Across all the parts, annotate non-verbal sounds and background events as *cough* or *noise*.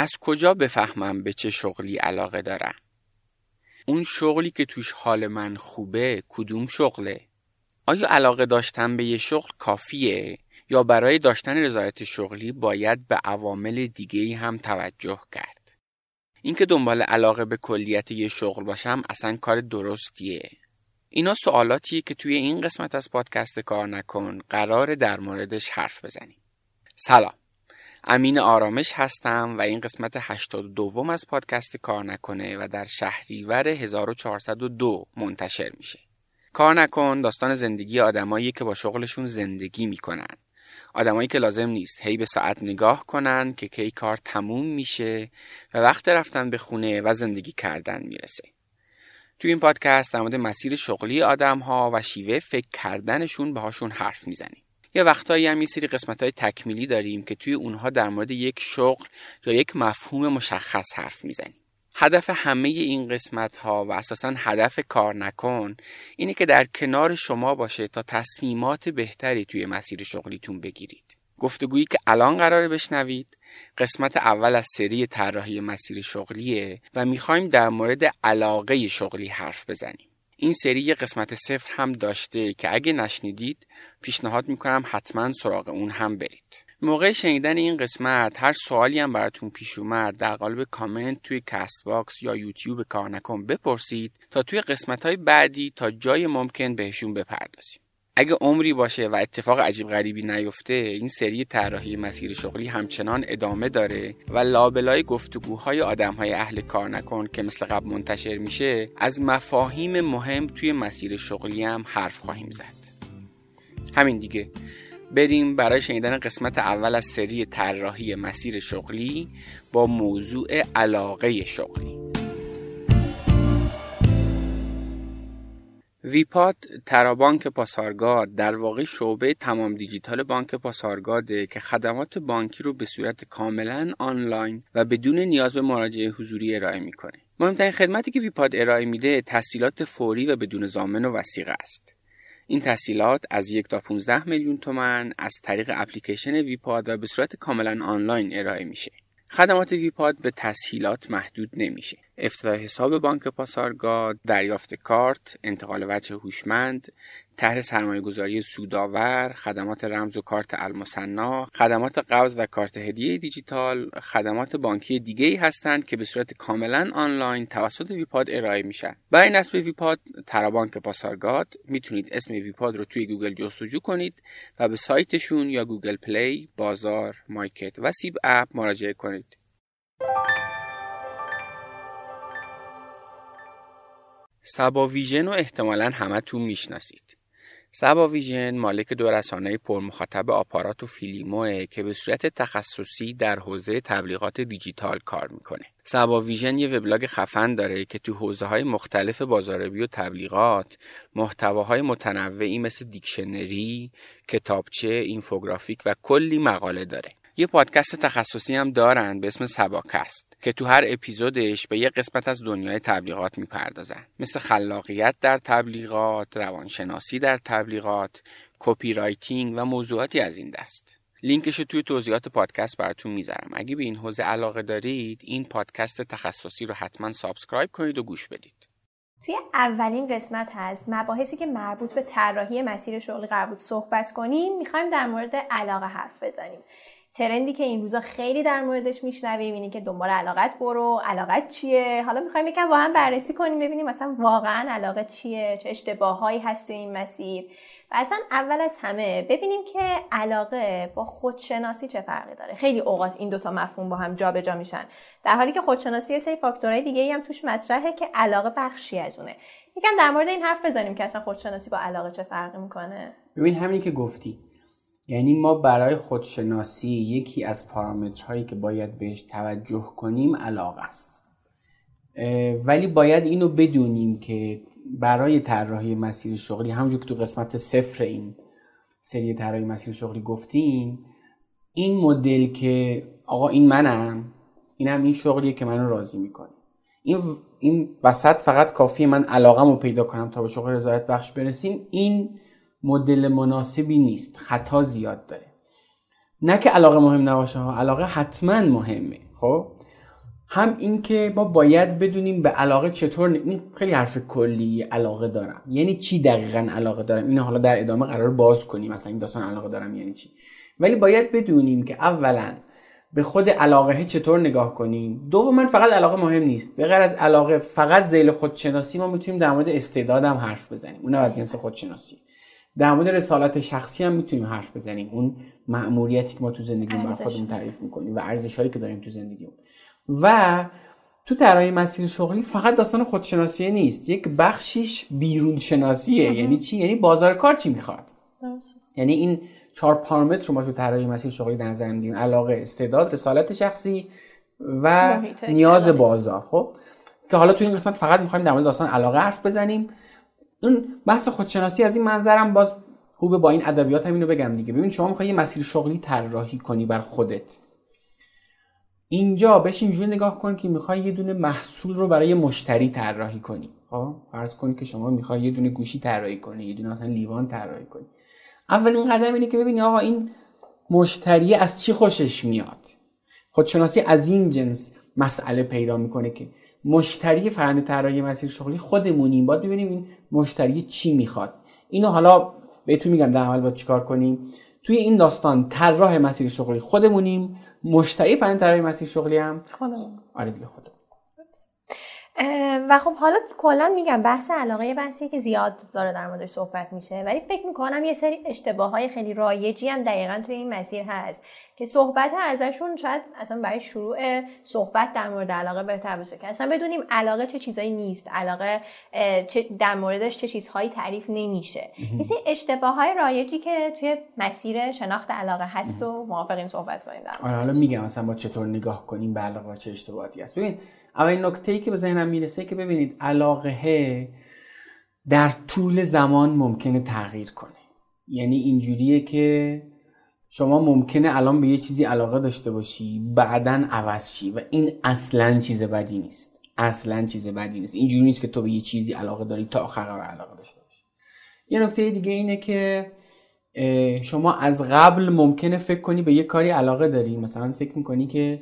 از کجا بفهمم به چه شغلی علاقه دارم؟ اون شغلی که توش حال من خوبه کدوم شغله؟ آیا علاقه داشتن به یه شغل کافیه؟ یا برای داشتن رضایت شغلی باید به عوامل دیگه هم توجه کرد؟ اینکه دنبال علاقه به کلیت یه شغل باشم اصلا کار درستیه. اینا سوالاتیه که توی این قسمت از پادکست کار نکن. قرار در موردش حرف بزنیم. سلام. امین آرامش هستم و این قسمت 82 از پادکست کار نکنه و در شهریور 1402 منتشر میشه. کار نکن داستان زندگی آدمایی که با شغلشون زندگی می‌کنن. آدمایی که لازم نیست هی به ساعت نگاه کنن که کی کار تموم میشه و وقت رفتن به خونه و زندگی کردن می‌رسه. توی این پادکست در مورد مسیر شغلی آدم ها و شیوه فکر کردنشون باهاشون حرف می‌زنیم. یه وقتایی هم یه سری قسمت های تکمیلی داریم که توی اونها در مورد یک شغل یا یک مفهوم مشخص حرف می‌زنیم. هدف همه این قسمت ها و اساسا هدف کار نکن اینه که در کنار شما باشه تا تصمیمات بهتری توی مسیر شغلیتون بگیرید. گفتگویی که الان قراره بشنوید قسمت اول از سری طراحی مسیر شغلیه و می‌خوایم در مورد علاقه شغلی حرف بزنیم. این سری قسمت صفر هم داشته که اگه نشنیدید پیشنهاد می‌کنم حتما سراغ اون هم برید. موقع شنیدن این قسمت هر سوالی هم براتون پیش اومد در قالب کامنت توی Castbox یا یوتیوب کار نکن بپرسید تا توی قسمت های بعدی تا جای ممکن بهشون بپردازیم. اگه عمری باشه و اتفاق عجیب غریبی نیفته این سری طراحی مسیر شغلی همچنان ادامه داره و لابلای گفتگوهای آدمهای اهل کار نکن که مثل قبل منتشر میشه از مفاهیم مهم توی مسیر شغلی هم حرف خواهیم زد. همین دیگه. بریم برای شنیدن قسمت اول از سری طراحی مسیر شغلی با موضوع علاقه شغلی. ویپاد ترابانک پاسارگاد در واقع شعبه تمام دیجیتال بانک پاسارگاده که خدمات بانکی رو به صورت کاملا آنلاین و بدون نیاز به مراجعه حضوری ارائه می‌کنه. مهمترین خدمتی که ویپاد ارائه میده تسهیلات فوری و بدون زامن و وسیقه است. این تسهیلات از یک تا 15 میلیون تومن از طریق اپلیکیشن ویپاد و به صورت کاملا آنلاین ارائه میشه. خدمات ویپاد به تسهیلات محدود نمیشه. افتتاح حساب بانک پاسارگاد، دریافت کارت، انتقال وجه هوشمند، طرح سرمایه گذاری سودآور، خدمات رمز و کارت المثنی، خدمات قبض و کارت هدیه دیجیتال، خدمات بانکی دیگه ای هستند که به صورت کاملا آنلاین توسط ویپاد ارائه میشن. برای نصب ویپاد فرابانک پاسارگاد می‌تونید اسم ویپاد رو توی گوگل جستجو کنید و به سایتشون یا گوگل پلی، بازار، مایکت و سیب اپ مراجعه کنید. سبا ویژن رو احتمالا همتون می‌شناسید. سبا ویژن مالک دو رسانه پرمخاطب آپارات و فیلیموه که به صورت تخصصی در حوزه تبلیغات دیجیتال کار می‌کنه. سبا ویژن یه وبلاگ خفن داره که تو حوزه های مختلف بازاریابی و تبلیغات محتواهای متنوعی مثل دیکشنری، کتابچه، اینفوگرافیک و کلی مقاله داره. یه پادکست تخصصی هم دارن به اسم سباکست که تو هر اپیزودش به یه قسمت از دنیای تبلیغات می‌پردازن مثل خلاقیت در تبلیغات، روانشناسی در تبلیغات، copywriting و موضوعاتی از این دست. لینکش رو توی توضیحات پادکست براتون می‌ذارم. اگه به این حوزه علاقه دارید این پادکست تخصصی رو حتما subscribe کنید و گوش بدید. توی اولین قسمت هست مباحثی که مربوط به طراحی مسیر شغلی قرار بود صحبت کنیم می‌خوایم در مورد علاقه حرف بزنیم ترندی که این روزا خیلی در موردش میشنویم اینه که دنبال علاقت برو. علاقت چیه؟ حالا می‌خوایم یکم با هم بررسی کنیم ببینیم مثلا واقعا علاقه چیه؟ چه اشتباههایی هست تو این مسیر؟ و اصلا اول از همه ببینیم که علاقه با خودشناسی چه فرقی داره. خیلی اوقات این دوتا مفهوم با هم جابجا جا میشن. در حالی که خودشناسی یه سری فاکتورهای دیگه هم توش مطرحه که علاقه بخشی از اونه. یکم در مورد این حرف بزنیم که اصلا خودشناسی با علاقه چه فرقی می‌کنه. ببین همین که گفتی. یعنی ما برای خودشناسی یکی از پارامترهایی که باید بهش توجه کنیم علاقه است. ولی باید اینو بدونیم که برای طراحی مسیر شغلی همونجور که تو قسمت صفر این سری طراحی مسیر شغلی گفتیم این مدل که آقا این منم اینم این شغلیه که منو راضی می‌کنه. این این وسط فقط کافیه من علاقم پیدا کنم تا به شغل رضایت بخش برسیم. این مدل مناسبی نیست خطا زیاد داره. نه که علاقه مهم نباشه ها علاقه حتما مهمه. خب؟ هم اینکه ما باید بدونیم به علاقه چطور این خیلی حرف کلی علاقه دارم. یعنی چی دقیقا علاقه دارم؟ اینو حالا در ادامه قرار باز کنیم. مثلا این داستان علاقه دارم یعنی چی؟ ولی باید بدونیم که اولا به خود علاقه چطور نگاه کنیم. دوم فقط علاقه مهم نیست. به غیر از علاقه فقط زیل خودشناسی ما می‌تونیم در مورد استعداد هم حرف بزنیم. اون از جنس خودشناسی. در مورد رسالت شخصی هم می‌تونیم حرف بزنیم. اون مأموریتی که ما تو زندگیمون بر خودمون تعریف می‌کنیم و ارزش هایی که داریم تو زندگیمون. و تو طراحی مسیر شغلی فقط داستان خودشناسی نیست. یک بخشیش بیرون شناسیه یعنی چی؟ یعنی بازار کار چی می‌خواد؟ یعنی این چهار پارامتر رو ما تو طراحی مسیر شغلی در نظر می‌گیریم. علاقه استعداد رسالت شخصی و نیاز بازار. خب؟ که حالا تو این قسمت فقط می‌خوایم در مورد داستان علاقه حرف بزنیم. اون بحث خودشناسی از این منظرم باز خوبه با این ادبیات هم اینو بگم دیگه. ببین شما می‌خوای یه مسیر شغلی طراحی کنی بر خودت. اینجا بهش اینجوری نگاه کن که می‌خوای یه دونه محصول رو برای مشتری طراحی کنی. خب؟ فرض کن که شما می‌خوای یه دونه گوشی طراحی کنی یه دونه مثلا لیوان طراحی کنی. اولین قدم اینه که ببینی آقا این مشتری از چی خوشش میاد؟ خودشناسی از این جنس مسئله پیدا می‌کنه که مشتری فرند طراحی مسیر شغلی خودمونیم. باید ببینیم این مشتری چی می‌خواد. اینو حالا بهتون میگم در عمل باید چیکار کنیم. توی این داستان طراح مسیر شغلی خودمونیم. مشتری فرند طراحی مسیر شغلی هم. خودمون. آره دیگه خودمون. و خب حالا کلا میگم بحث علاقه یه بحثی که زیاد داره در موردش صحبت میشه. ولی فکر می‌کنم یه سری اشتباه های خیلی رایجی هم دقیقا توی این مسیر هست. که صحبت ازشون شاید اصلا برای شروع صحبت در مورد علاقه بهتر باشه. که اصلا بدونیم علاقه چه چیزایی نیست علاقه در موردش چه چیزهایی تعریف نمیشه. مثل اشتباه های رایجی که توی مسیر شناخت علاقه هست و موافقیم صحبت کنیم در آره حالا میگم مثلا با چطور نگاه کنیم به علاقه چه اشتباهاتی هست. ببین اولین نکته ای که به ذهنم می‌رسه که ببینید علاقه در طول زمان ممکنه تغییر کنه. یعنی اینجوریه که شما ممکنه الان به یه چیزی علاقه داشته باشی بعدا عوض شی و این اصلا چیز بدی نیست. اصلا چیز بدی نیست. اینجوری نیست که تو به یه چیزی علاقه داری تا آخر علاقه داشته باشی. یه نکته دیگه اینه که شما از قبل ممکنه فکر کنی به یه کاری علاقه داری. مثلا فکر می‌کنی که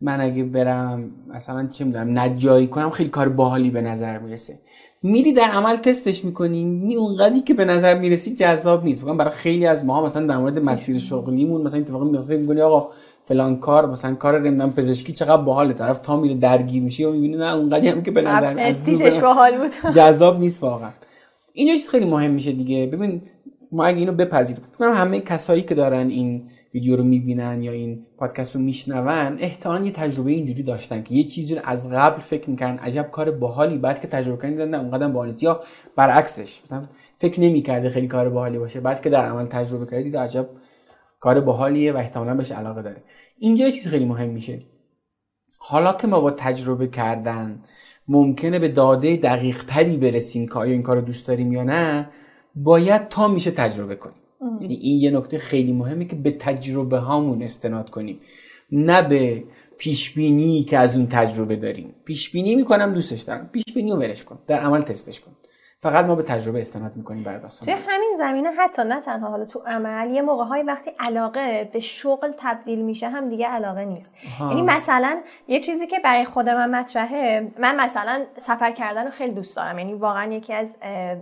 من اگه برم مثلا چه می‌دونم نجاری کنم خیلی کار باحالی به نظر می‌رسه. میری در عمل تستش می‌کنی. نی اونقدری که به نظر می‌رسی جذاب نیست. واقعا برای خیلی از ما مثلا در مورد مسیر شغلیمون مثلا اتفاقی میفته میگونی آقا فلان کار مثلا کار نمی‌دونم پزشکی چقدر باحاله. طرف تا میره درگیر میشه و می‌بینه نه اونقدی هم که به نظر از باحال بود. *laughs* جذاب نیست واقعا. اینجا چیز خیلی مهم میشه دیگه. ببین ما اگه اینو بپذیریم فکر همه کسایی که دارن این ویدیو رو می‌بینن یا این پادکست رو میشنون احتمالا یه تجربه اینجوری داشتن که یه چیزی رو از قبل فکر می‌کردن عجب کار باحالی بعد که تجربه کردن نه اونقدر باحال یا برعکسش مثلا فکر نمی‌کرده خیلی کار باحالی باشه بعد که در عمل تجربه کردید عجب کار باحالیه و احتمالا بهش علاقه داره. اینجا چیز خیلی مهم میشه. حالا که ما با تجربه کردن ممکنه به داده دقیق تری برسیم که آیا این کار رو دوست داریم یا نه باید تا میشه تجربه کنیم. یعنی این یه نکته خیلی مهمه که به تجربه هامون استناد کنیم. نه به پیش بینی که از اون تجربه داریم. پیش بینی می‌کنم دوستش دارم. پیش بینی رو ولش کن. در عمل تستش کن. فقط ما به تجربه استناد می‌کنیم برای داستان. توی همین زمینه حتی نه تنها حالا تو عمل یه موقع های وقتی علاقه به شغل تبدیل میشه هم دیگه علاقه نیست. یعنی مثلا یه چیزی که برای خود من مطرحه من مثلا سفر کردن رو خیلی دوست دارم. یعنی واقعا یکی از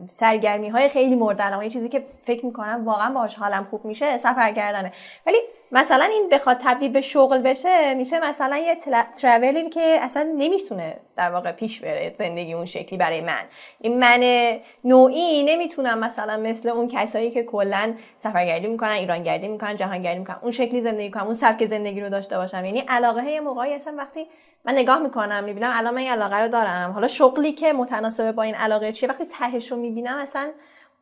سرگرمی های خیلی مورد علاقه یه چیزی که فکر می‌کنم واقعا باهاش حالم خوب میشه سفر کردنه. ولی مثلا این بخواد تبدیل به شغل بشه میشه مثلا یه ترافلی که اصلا نمی‌تونه در واقع پیش بره زندگی اون شکلی برای من. این من نوعی نمی‌تونم مثلا مثل اون کسایی که کلا سفرگردی می‌کنن ایرانگردی می‌کنن جهانگردی می‌کنن اون شکلی زندگی کنم اون سبک زندگی رو داشته باشم. یعنی علاقه یه موقعی اصلا وقتی من نگاه می‌کنم می‌بینم الان من این علاقه رو دارم. حالا شغلی که متناسب با این علاقه چیه؟ وقتی تهش رو می‌بینم اصلا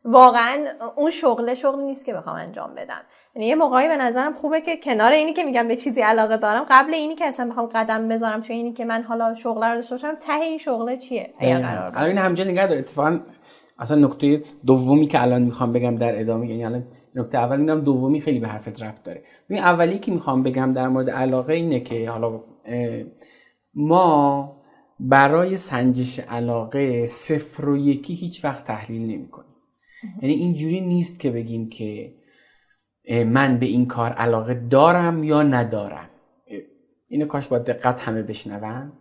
واقعا اون شغل شغلی نیست که بخوام انجام بدم. یعنی یه موقعی به نظرم خوبه که کنار اینی که میگم به چیزی علاقه دارم قبل اینی که اصلا بخوام قدم بذارم چون اینی که من حالا شغل رو داشته باشم ته این شغل چیه؟ الان این همجا نگه داره. اتفاقا اصلا نکته دومی که الان می‌خوام بگم در ادامه یعنی الان نکته اول اینم دومی خیلی به حرفت ربط داره. ببین اولی که می‌خوام بگم در مورد علاقه اینه که حالا ما برای سنجش علاقه صفر و یکی هیچ وقت تحلیل نمی‌کنیم. یعنی اینجوری نیست که بگیم که من به این کار علاقه دارم یا ندارم؟ اینو کاش با دقت همه بشنون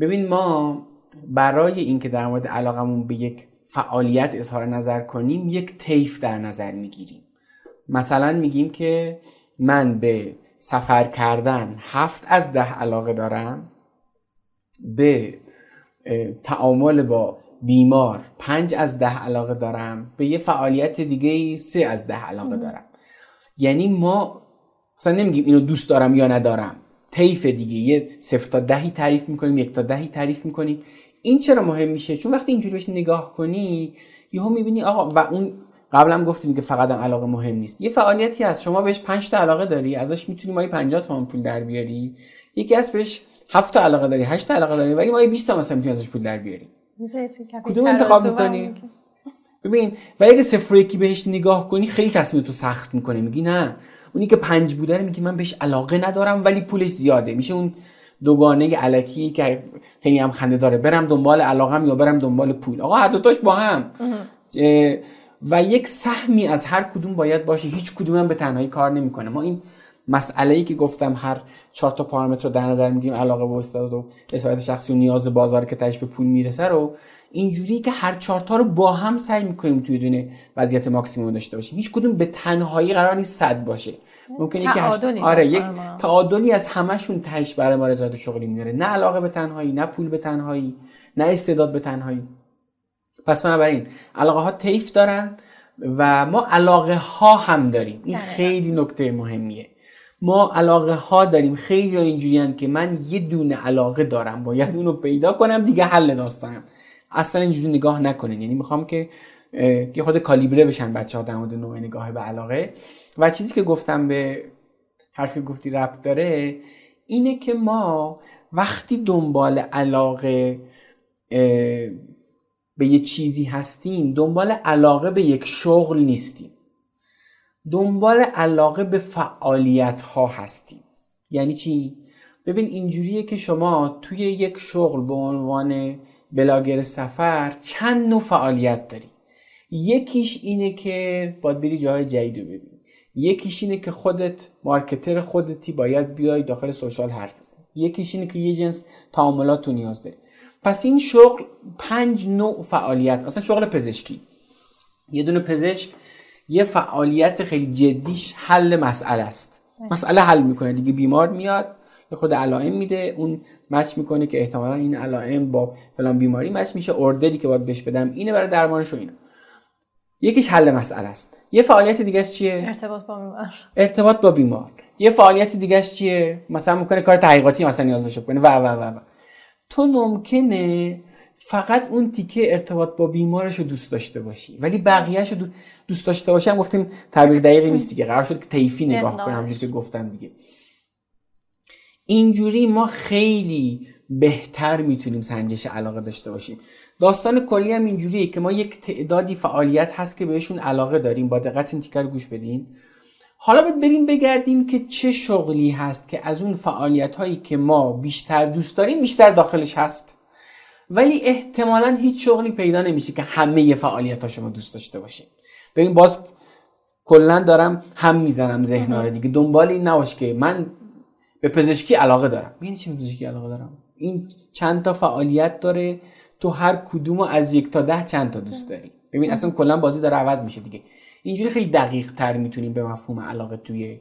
ببین ما برای اینکه در مورد علاقمون به یک فعالیت اظهار نظر کنیم یک طیف در نظر می‌گیریم. مثلا میگیم که من به سفر کردن هفت از ده علاقه دارم به تعامل با بیمار پنج از ده علاقه دارم به یه فعالیت دیگه سه از ده علاقه دارم. یعنی ما مثلا نمیگیم اینو دوست دارم یا ندارم. طیف دیگه. یه صفر تا دهی تعریف می‌کنیم یک تا دهی تعریف می‌کنیم. این چرا مهم میشه؟ چون وقتی اینجوری بهش نگاه کنی یهو می‌بینی آقا و اون قبلا گفتیم که فقط هم علاقه مهم نیست. یه فعالیتی هست. شما بهش 5 تا علاقه داری ازش می‌تونی مایی 50 تومن پول در بیاری. یکی از بهش 7 تا علاقه داری 8 تا علاقه داری ولی مایی 20 تا مثلا می‌تونی ازش پول در بیاری. کدوم انتخاب می‌کنی؟ ببین ولی اگه صفر یکی بهش نگاه کنی خیلی تصمیم تو سخت می‌کنه میگی نه. اونی که پنج بوده میگی من بهش علاقه ندارم ولی پولش زیاده. میشه اون دوگانه علکی که خیلی هم خنده داره برم دنبال علاقم یا برم دنبال پول. آقا هر دوتاش با هم. و یک سهمی از هر کدوم باید باشه. هیچ کدوم هم به تنهایی کار نمی‌کنه. ما این مسئله ای که گفتم هر چهار تا پارامتر رو در نظر میگیم علاقه و استعداد و اسایت شخصی و نیاز بازار که تاش به پول می‌رسه رو اینجوری که هر چهار تا رو با هم سعی می‌کنیم توی دونه وضعیت ماکسیموم داشته باشیم. هیچ کدوم به تنهایی قرار نیست صد باشه. ممکنه یکی هشت... آره یک تعادلی از همشون تهش برای ما رضایت شغلی میاره نه علاقه به تنهایی نه پول به تنهایی نه استعداد به تنهایی. پس بنابراین علاقه ها طیف دارن و ما علاقه ها هم داریم. این خیلی نکته مهمیه. ما علاقه ها داریم. خیلی ها اینجوری که من یه دونه علاقه دارم. باید اونو پیدا کنم دیگه حل داستانم. اصلا اینجوری نگاه نکنین. یعنی می‌خوام که یه خود کالیبره بشن بچه ها در مورد نوع نگاه به علاقه. و چیزی که گفتم به حرفی گفتی ربط داره اینه که ما وقتی دنبال علاقه به یه چیزی هستیم دنبال علاقه به یک شغل نیستیم. دنبال علاقه به فعالیت ها هستیم. یعنی چی؟ ببین اینجوریه که شما توی یک شغل به عنوان بلاگر سفر چند نوع فعالیت داری. یکیش اینه که باید بری جای جدید رو ببینی. یکیش اینه که خودت مارکتر خودتی باید بیای داخل سوشال حرف بزنی. یکیش اینه که یه جنس تعاملات تو نیاز داری. پس این شغل پنج نوع فعالیت. مثلا شغل پزشکی. یه دونه پزشک یه فعالیت خیلی جدیش حل مسئله است. مسئله حل می‌کنه. دیگه بیمار میاد یه خود علائم میده اون مچ می‌کنه که احتمالا این علائم با فلان بیماری مچ میشه اوردری که باید بهش بدم اینه برای درمانش و اینا. یکیش حل مسئله است. یه فعالیت دیگه چیه؟ ارتباط با بیمار. ارتباط با بیمار. یه فعالیت دیگه چیه؟ مثلا می‌کنه کار تحقیقاتی مثلا نیاز بشه کنه. و و و و. تو ممکنه فقط اون تیکه ارتباط با بیمارش رو دوست داشته باشی. ولی بقیهش رو دوست داشته باشی هم گفتیم تعبیر دقیقی نیست دیگه. قرار شد که طیفی نگاه کنه همونجوری که گفتم دیگه. اینجوری ما خیلی بهتر می‌تونیم سنجش علاقه داشته باشیم. داستان کلی هم اینجوریه که ما یک تعدادی فعالیت هست که بهشون علاقه داریم. با دقت این تیکر گوش بدین. حالا بریم بگردیم که چه شغلی هست که از اون فعالیت هایی که ما بیشتر دوست داریم بیشتر داخلش هست. ولی احتمالا هیچ شغلی پیدا نمیشه که همه فعالیت ها شما دوست داشته باشیم ببین باز کلا دارم هم می‌زنم ذهن رو دیگه. دنبال این نباش که من به پزشکی علاقه دارم. یعنی چی پزشکی علاقه دارم؟ این چند تا فعالیت داره. تو هر کدوم از یک تا ده چند تا دوست داری. ببین اصلا کلا بازی داره عوض میشه دیگه. اینجوری خیلی دقیق تر می‌تونیم به مفهوم علاقه توی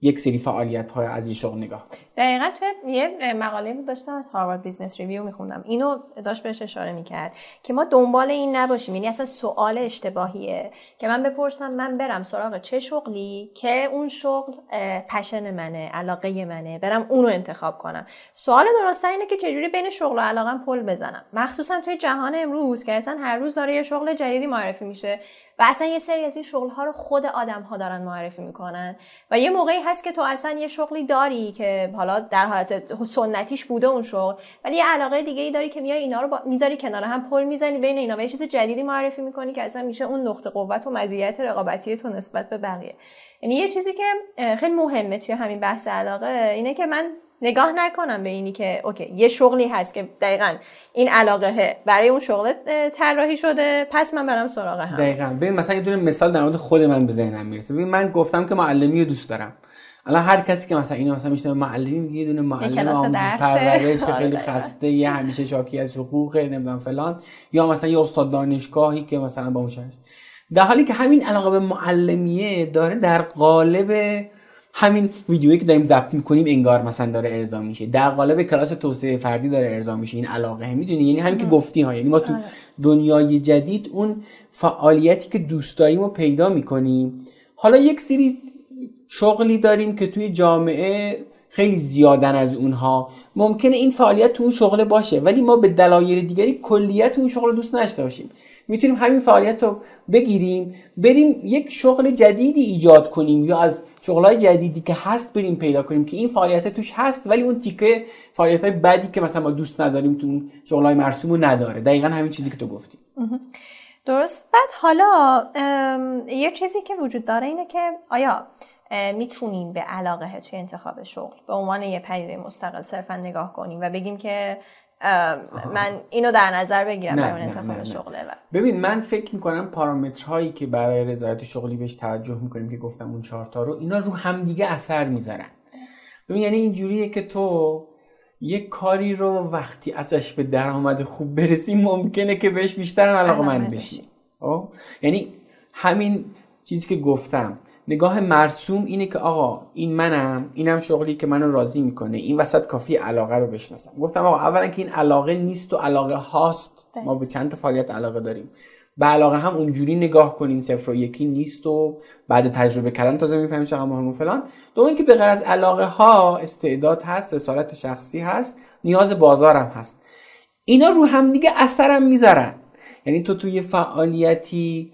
یک سری فعالیت های از این شغل نگاه کنیم دقیقا تو یه مقاله بود داشتم از Harvard Business Review میخوندم. اینو داشت بهش اشاره می‌کرد که ما دنبال این نباشیم. یعنی اصلا سوال اشتباهیه که من بپرسم من برم سراغ چه شغلی که اون شغل passion منه علاقه منه برم اونو انتخاب کنم. سوال درست اینه که چجوری بین شغل و علاقم پل بزنم؟ مخصوصا توی جهان امروز که اصلا هر روز داره یه شغل جدیدی معرفی میشه و اصلا یه سری از این شغل ها رو خود آدم ها دارن معرفی می‌کنن و یه موقعی هست که تو اصلا یه شغلی داری که در حالت سنتیش بوده اون شغل. ولی یه علاقه دیگه ای داری که میای اینا رو با... می‌ذاری کنار هم پل می‌زنی بین اینا و یه چیز جدیدی معرفی می‌کنی که اصلا میشه اون نقطه قوت و مزیت رقابتی تو نسبت به بقیه. یعنی یه چیزی که خیلی مهمه توی همین بحث علاقه اینه که من نگاه نکنم به اینی که اوکی یه شغلی هست که دقیقا این علاقه برای اون شغل طراحی شده پس من برم سراغ هم. دقیقا. ببین مثلا یه دونه مثال در مورد خود من به ذهنم می‌رسه. ببین من گفتم که معلمی رو دوست دارم. الان هر کسی که مثلا اینو مثلا میشنه معلمی میگه دونه معلم آموزش پرورش خیلی آره، خسته یه همیشه شاکی از حقوق نمی‌دونم فلان. یا مثلا یه استاد دانشگاهی که مثلا با اون در حالی که همین علاقه به معلمیه داره در قالب همین ویدیویی که داریم ضبط می‌کنیم انگار مثلا داره ارضا میشه. در قالب کلاس توسعه فردی داره ارضا میشه. این علاقه می‌دونی؟ یعنی همین که گفتی ها. یعنی ما تو آره. دنیای جدید اون فعالیتی که دوست داریم رو پیدا می‌کنیم. حالا یک سری شغلی داریم که توی جامعه خیلی زیادن از اونها. ممکنه این فعالیت تو اون شغل باشه ولی ما به دلایل دیگری کلیت اون شغل دوست نداشته باشیم. می‌تونیم همین فعالیت رو بگیریم بریم یک شغل جدیدی ایجاد کنیم یا از شغلای جدیدی که هست بریم پیدا کنیم که این فعالیت توش هست ولی اون تیکه فعالیت های بدی که مثلا ما دوست نداریم تو اون شغلای مرسوم رو نداره. دقیقا همین چیزی که تو گفتی. درست. بعد حالا یه چیزی که وجود داره اینه که آیا می‌تونیم به علاقه توی انتخاب شغل. به عنوان یه پدیده مستقل صرفا نگاه کنیم و بگیم که من اینو در نظر بگیرم برای انتخاب شغل ببین من فکر می‌کنم پارامترهایی که برای رضایت شغلی بهش توجه می‌کنیم که گفتم اون چهار تا رو اینا رو همدیگه اثر می‌ذارن. ببین یعنی اینجوریه که تو یک کاری رو وقتی ازش به درآمد خوب برسی ممکنه که بهش بیشتر علاقه من بشی. خب؟ یعنی همین چیزی که گفتم نگاه مرسوم اینه که آقا این منم اینم شغلی که منو راضی می‌کنه. این وسط کافی علاقه رو بشناسم. گفتم آقا اولا که این علاقه نیست و علاقه هاست. ما به چند تا فعالیت علاقه داریم. به علاقه هم اونجوری نگاه کنین صفر و یکی نیست و بعد تجربه کردن تازه می‌فهمیم چقدر مهم و فلان. دوم اینکه به غیر از علاقه ها استعداد هست رسالت شخصی هست نیاز بازارم هست. اینا رو هم دیگه اثرم می‌ذارن. یعنی تو توی فعالیتی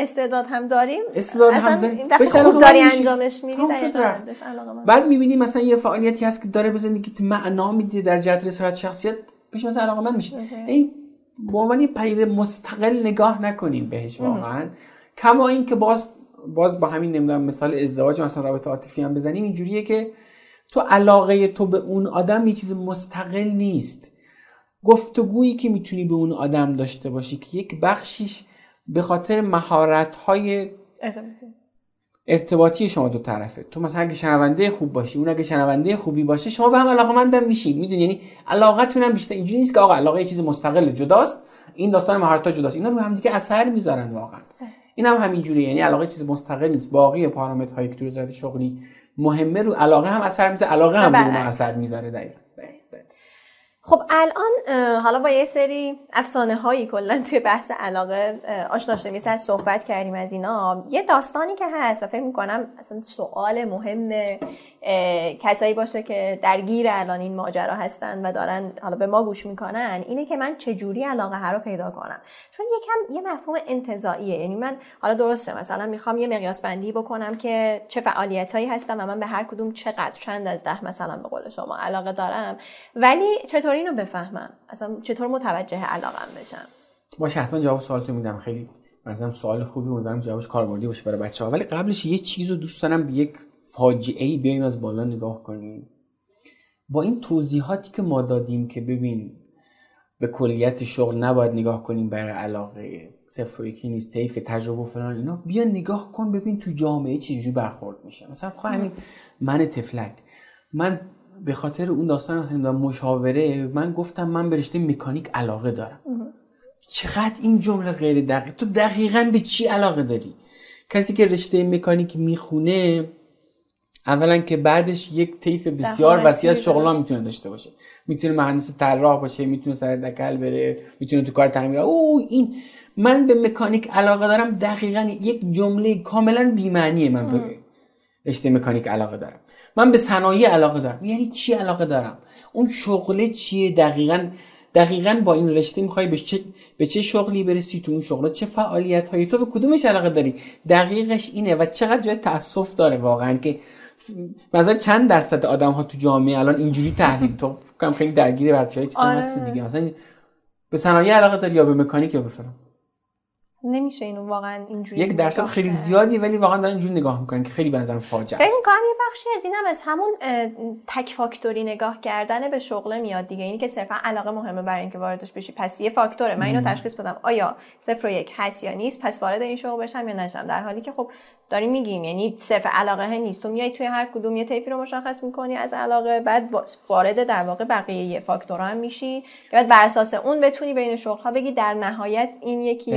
استعداد هم داریم؟ استعداد هم داریم. خوب داری انجامش میدی بعد می‌بینی مثلا یه فعالیتی هست که داره به زندگی معنا میده در جهت رسالت شخصیت بهش مثلا علاقه من میشه. این به عنوان یه مستقل نگاه نکنیم بهش واقعا. کما این که باز باز با همین نمی‌دونم مثال ازدواج مثلا رابطه عاطفی هم بزنیم اینجوریه که تو علاقه تو به اون آدم یه چیز مستقل نیست. گفتگویی که می‌تونی به اون آدم داشته باشی که یک بخشیش به خاطر مهارت های ارتباطی شما دو طرفه. تو مثلا اگه شنونده خوب باشی اون اگه شنونده خوبی باشه شما به هم علاقه مندم میشین. می‌دونی؟ یعنی علاقتون هم بیشتر. اینجوری نیست که آقا علاقه یه چیز مستقل جداست. این داستان مهارت ها جداست. اینا رو هم دیگه اثر می‌ذارن واقعا. این هم همینجوریه. یعنی علاقه چیز مستقل نیست. باقی پارامترهایی که تو شغلی مهمه رو علاقه هم اثر می‌ذاره علاقه هم رو اثر می‌ذاره دقیقاً. خب الان حالا با یه سری افسانه هایی کلا توی بحث علاقه آشنا شدیم مثل صحبت کردیم از اینا. یه داستانی که هست و فکر می‌کنم اصلا سوال مهم کسایی باشه که درگیر الان این ماجرا هستن و دارن حالا به ما گوش می‌کنن اینه که من چجوری علاقه ها رو پیدا کنم. چون یکم یه مفهوم انتظاییه یعنی من حالا درسته مثلا می‌خوام یه مقیاس بندی بکنم که چه فعالیت هایی هستم و من به هر کدوم چقدر چند از ده مثلا به قول شما علاقه دارم ولی چطور اینو بفهمم؟ اصلا چطور متوجه علاقم بشم؟ باشه حتما جواب سوالتون میدم. خیلی مثلا سوال خوبی امیدوارم جوابش کاربردی باشه برای بچه ها ولی قبلش یه چیز رو دوست دارم به یک فاجعه ای بیایم از بالا نگاه کنیم. با این توضیحاتی که ما دادیم که ببین به کلیت شغل نباید نگاه کنیم برای علاقه صفر و یکی نیست طیف تجربه و فلان اینا. بیا نگاه کن ببین تو جامعه چجوری برخورد میشه. مثلا خب همین من تفلک من به خاطر اون داستان مشاوره من گفتم من به رشته مکانیک علاقه دارم. چقدر این جمله غیر دقیق؟ تو دقیقا به چی علاقه داری؟ کسی که رشته مکانیک می‌خونه اولا که بعدش یک طیف بسیار وسیع از شغلا می‌تونه داشته باشه. می‌تونه مهندس طراح باشه می‌تونه سر دکل بره می‌تونه تو کار تعمیر او این من به مکانیک علاقه دارم دقیقا یک جمله کاملا بیمعنیه من به رشته مکانیک علاقه دارم. من به صنایع علاقه دارم. یعنی چی علاقه دارم؟ اون شغله چیه؟ دقیقا دقیقا با این رشته می‌خوای به چه به چه شغلی برسی؟ تو اون شغل چه فعالیت هایی تو به کدومش علاقه داری؟ دقیقش اینه و چقدر جای تاسف داره واقعا که مثلا چند درصد آدم ها تو جامعه الان اینجوری تحلیل تو کم خیلی درگیر بچهای چیزا آره. هستی دیگه. مثلا به صنایع علاقه داری یا به مکانیک یا به فلان نمیشه اینو واقعا اینجوری یک درصد خیلی زیادی ولی واقعا دارن اینجوری نگاه می‌کنن که خیلی به نظرم فاجعه است. فکر یه بخشی از اینم از همون تک فاکتوری نگاه کردن به شغله میاد دیگه. اینی که صرفا علاقه مهمه برای اینکه واردش بشی. پس یه فاکتوره. من اینو تشخیص بدم. آیا صفر و یک هست یا نیست؟ پس وارد این شغل بشم یا نشم. در حالی که خب داریم میگیم. یعنی صرف علاقه نیست. تو میای توی هر کدوم یه طیفی رو مشخص می‌کنی از علاقه بعد وارد در واقع بقیه فاکتورها هم میشی. بعد بر اساس اون بتونی بین شغل ها بگی در نهایت این یکی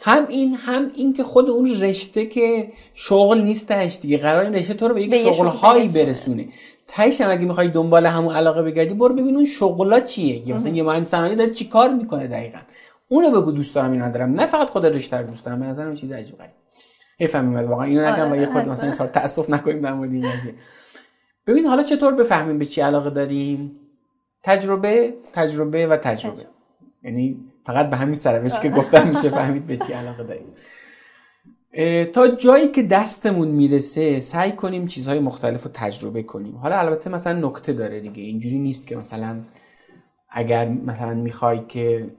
هم این هم این که خود اون رشته که شغل نیستش دیگه. قرار این رشته تو رو به یک شغل هایی برسونه. تایش هم اگه می‌خوای دنبال همون علاقه بگردی برو ببین اون شغلا چیه. مثلا یه مهندس صنایع داره چیکار می‌کنه دقیقا. اونو بگو دوست دارم اینو دارم نه فقط خود رشته رو دوست دارم. به نظرم چیز عجیب غریب بفهمیم واقعا اینو نگم و یه خود مثلا سال تاسف نکنیم در مورد این قضیه. ببین حالا چطور بفهمیم به چی علاقه داریم؟ تجربه تجربه و تجربه. یعنی فقط به همین سروش که گفتم میشه فهمید به چی علاقه داریم. تا جایی که دستمون می‌رسه سعی کنیم چیزهای مختلف رو تجربه کنیم. حالا البته مثلا نکته داره دیگه. اینجوری نیست که مثلا اگر مثلا می‌خوای که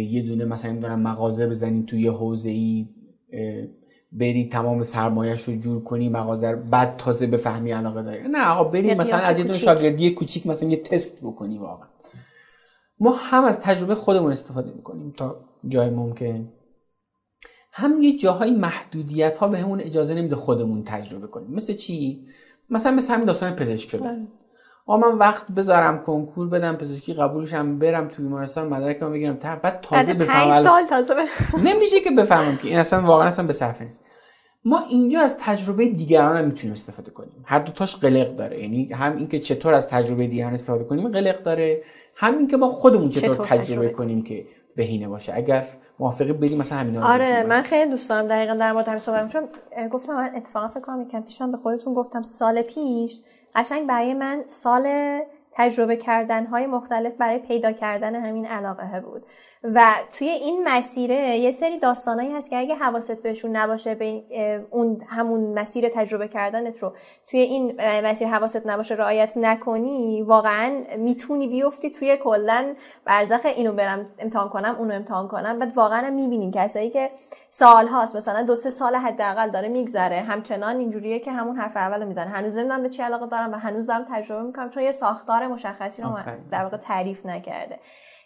یه دونه مثلا می‌دونم مغازه بزنی توی حوزه ای بری تمام سرمایهش رو جور کنی مغازه بعد تازه بفهمی علاقه داری. نه آقا بری مثلا از یه شاگردی کوچیک مثلا یه تست بکنی واقعا. ما هم از تجربه خودمون استفاده می‌کنیم تا جای ممکن. هم یه جاهای محدودیت ها به همون اجازه نمیده خودمون تجربه کنیم. مثل چی؟ مثلا مثل همین داستان پزشک شده. بله. آ من وقت بذارم کنکور بدم پزشکی قبولشم برم توی بیمارستان مدرکم بگیرم. تا بعد تازه بفهمم سال تازه نمیشه که بفهمم که این اصلا واقعا اصلا به صرفه نیست. ما اینجا از تجربه دیگران هم می‌تونیم استفاده کنیم. هر دو تاش قلق داره. یعنی هم اینکه چطور از تجربه دیگران استفاده کنیم قلق داره. هم اینکه با خودمون چطور, چطور تجربه, تجربه کنیم. که بهینه باشه. اگر موافقی بریم مثلا همینا آره من خیلی دوست دارم دقیقا در مورد همین صحبت. چون گفتم من اتفاقا فکر کنم یکم پیشم به خودتون گفتم سال پیش قشنگ برای من سال تجربه کردن های مختلف برای پیدا کردن همین علاقه بود. و توی این مسیره یه سری داستانایی هست که اگه حواست بهشون نباشه به اون همون مسیر تجربه کردنت رو توی این مسیر حواست نباشه رعایت نکنی واقعا می‌تونی بیفتی توی کلا برزخ اینو برم امتحان کنم اونو امتحان کنم. بعد واقعا می‌بینیم کسایی که سال هاست. مثلا دو سه سال حداقل داره میگذره. همچنان اینجوریه که همون حرف اول می‌زنه. هنوز نمی‌دونم به چی علاقه دارم و هنوز دارم تجربه می‌کنم چون یه ساختار مشخصی رو در واقع تعریف نکرده.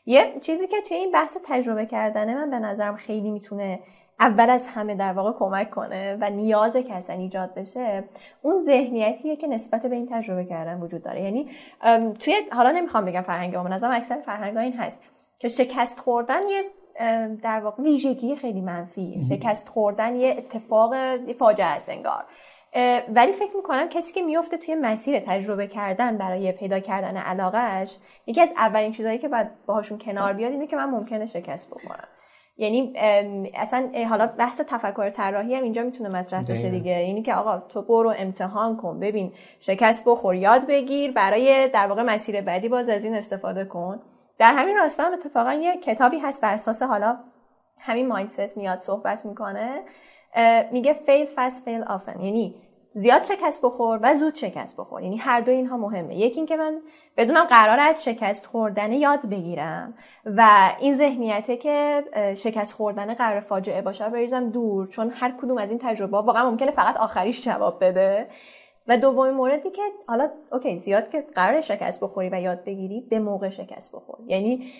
یه چیزی که توی این بحث تجربه کردنه من به نظرم خیلی می‌تونه اول از همه در واقع کمک کنه و نیاز کسان ایجاد بشه اون ذهنیتیه که نسبت به این تجربه کردن وجود داره. یعنی توی حالا نمی‌خوام بگم فرهنگ من نظرم اکثر فرهنگ این هست که شکست خوردن یه در واقع ویژگی خیلی منفی شکست خوردن یه اتفاق فاجعه است انگار. ولی فکر می‌کنم کسی که میفته توی مسیر تجربه کردن برای پیدا کردن علاقهش یکی از اولین چیزهایی که باید باهاشون کنار بیاد اینه که من ممکنه شکست بکنم یعنی اصلا حالا بحث تفکر طراحی هم اینجا می‌تونه مطرح بشه دیگه. اینی که آقا تو برو امتحان کن. ببین شکست بخور یاد بگیر. برای در واقع مسیر بعدی باز از این استفاده کن. در همین راستا هم اتفاقا یه کتابی هست بر اساس حالا همین مایندست میاد صحبت می‌کنه. میگه fail fast fail often. یعنی زیاد شکست بخور و زود شکست بخور. یعنی هر دو اینها مهمه. یکی اینکه من بدونم قرار از شکست خوردن یاد بگیرم و این ذهنیته که شکست خوردن قرار فاجعه باشه بریزم دور چون هر کدوم از این تجربه واقعا ممکنه فقط آخریش جواب بده. و دومین موردی که حالا اوکی زیاد که قرار شکست بخوری و یاد بگیری به موقع شکست بخور. یعنی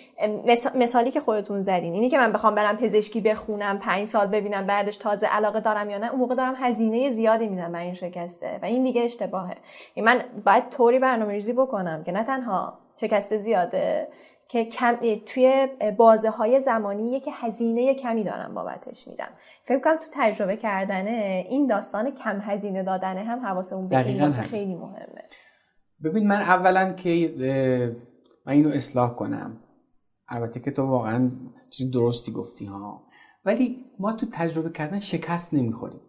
مثالی که خودتون زدین اینی که من بخوام برم پزشکی بخونم پنج سال ببینم بعدش تازه علاقه دارم یا نه اون موقع دارم هزینه زیادی میدم برای این شکسته و این دیگه اشتباهه. یعنی من باید طوری برنامه‌ریزی بکنم که نه تنها شکست زیاده که کم توی بازه های زمانی که هزینه کمی دارم بابتش میدم. فکر کنم تو تجربه کردنه این داستان کم هزینه دادنه هم حواسمون به این خیلی مهمه. ببین من اولا که من اینو اصلاح کنم. البته که تو واقعا چیز درستی گفتی ها. ولی ما تو تجربه کردن شکست نمی‌خوریم.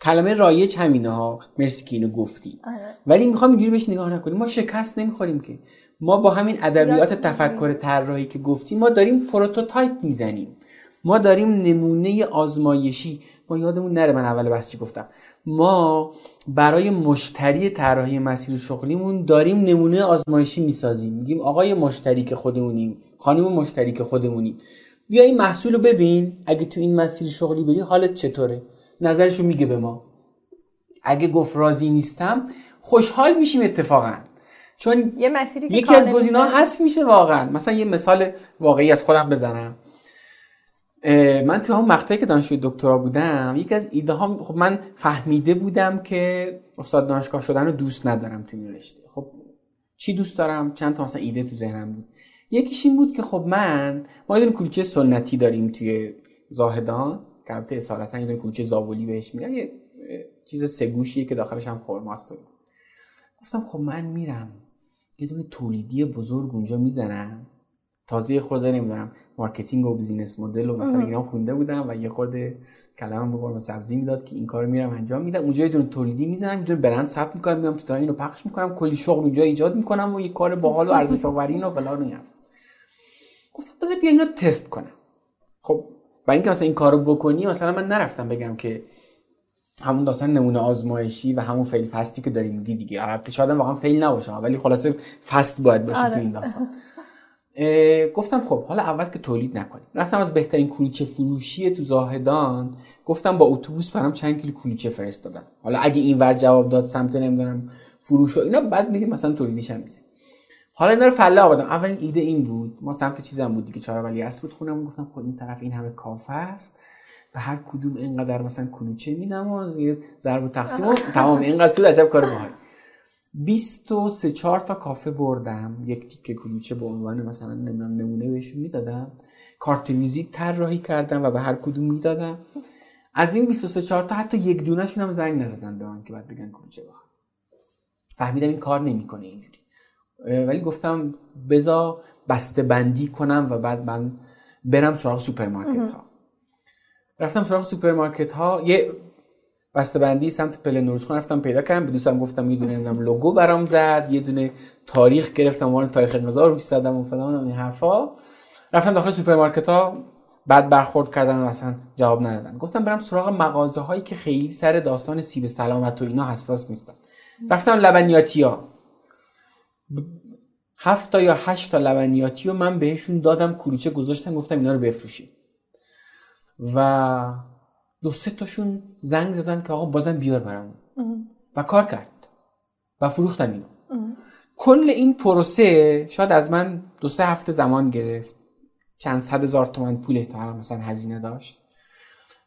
کلمه رایج همینه ها. مرسی که اینو گفتی. آره. ولی می‌خوام اینجوری بهش نگاه نکنیم. ما شکست نمی‌خوریم که. ما با همین ادبیات تفکر طراحی که گفتیم ما داریم prototype می‌زنیم. ما داریم نمونه آزمایشی. ما یادمون نره من اول بحث چی گفتم. ما برای مشتری طراحی مسیر شغلیمون داریم نمونه آزمایشی می‌سازیم. میگیم آقای مشتری که خودمونیم خانم مشتری که خودمونیم. بیا این محصول رو ببین. اگه تو این مسیر شغلی بری حالت چطوره؟ نظرشو میگه به ما. اگه گفت راضی نیستم خوشحال میشیم اتفاقا. چون یه مسیری یکی از گزینه‌ها هست میشه واقعا. مثلا یه مثال واقعی از خودم بزنم. من تو همون مقطعی که دانشجوی دکترا بودم یکی از ایده ها خب من فهمیده بودم که استاد دانشگاه شدن رو دوست ندارم تو این رشته. خب چی دوست دارم؟ چند تا مثلا ایده تو ذهنم بود. یکیش این بود که خب من ما یه کلوچه سنتی داریم توی زاهدان. که البته اصالتا یه کلوچه زابولی بهش میگن. یه چیز سگوشیه که داخلش هم خرماست. گفتم خب من میرم. یه دونه تولیدی بزرگ اونجا می‌زنم تازه خورده نمی‌دونم marketing و business model و مثلا اینا خونده بودم و یه خورده کله‌م بوی قرمه سبزی می‌داد که این کارو میرم انجام میدم. اونجا یه دونه تولیدی می‌زنم یه دونه برند ثبت می‌کنم میام تو اینو پخش می‌کنم کلی شغل اونجا ایجاد می‌کنم و یه کار باحال و ارزش آفرین و فلان و گفتم بذار بیا اینو تست کنم. خب برای اینکه مثلا این کارو بکنی مثلا من نرفتم بگم که همون داستان نمونه آزمایشی و همون fail fast ی که داریم میگی دیگه. البته شاید واقعا fail نباشه ولی خلاصه فست باید باشه تو این آره. داستان گفتم خب حالا اول که تولید نکنیم. رفتم از بهترین کلوچه فروشی تو زاهدان گفتم با اتوبوس برام چند کیلو کلوچه فرستادم حالا اگه این ور جواب داد سمت نمی‌دونم فروش و اینا بعد میریم مثلا تولیدیش هم می‌زنیم حالا اینا رو فله آوردم. اولین ایده این بود. ما سمت چیزم بود دیگه. چهار ولی بود خونم گفتم خب این طرف این همه کافه است. به هر کدوم اینقدر مثلا کلوچه میدم و یه ضرب و تقسیم و *laughs* تمام اینقدر سود عجب کار باحال 23 4 تا کافه بردم. یک تیکه کلوچه به عنوان مثلا نمونه بهشون می‌دادم. کارت ویزیت طراحی کردم و به هر کدوم می‌دادم. از این 23 4 تا حتی یک دونهشون هم زنگ نزدن به من که بعد بگن کلوچه بخوام فهمیدم این کار نمی‌کنه اینجوری. ولی گفتم بزا بسته بندی کنم و بعد من برم سراغ سوپرمارکت ها رفتم سراغ سوپرمارکت ها یه بسته بندی سمت پله نورسخان رفتم پیدا کردم. به دوستم گفتم یه دونه لوگو برام زد یه دونه تاریخ گرفتم عنوان تاریخ انقضا رو زدم و فلان و این حرفا. رفتم داخل سوپرمارکت ها بعد برخورد کردن و اصلا جواب ندادن. گفتم برم سراغ مغازه هایی که خیلی سر داستان سیب سلامت و اینا حساس نیستن. رفتم لبنیاتی ها هفت تا یا هشت تا لبنیاتی رو من بهشون دادم کلوچه گذاشتم گفتم اینا رو بفروشید. و دو سه تاشون زنگ زدن که آقا بازم بیار برام و کار کرد. و فروختم اینو. کل این پروسه شاید از من دو سه هفته زمان گرفت. چند صد هزار تومن پول احتمالا مثلا هزینه داشت.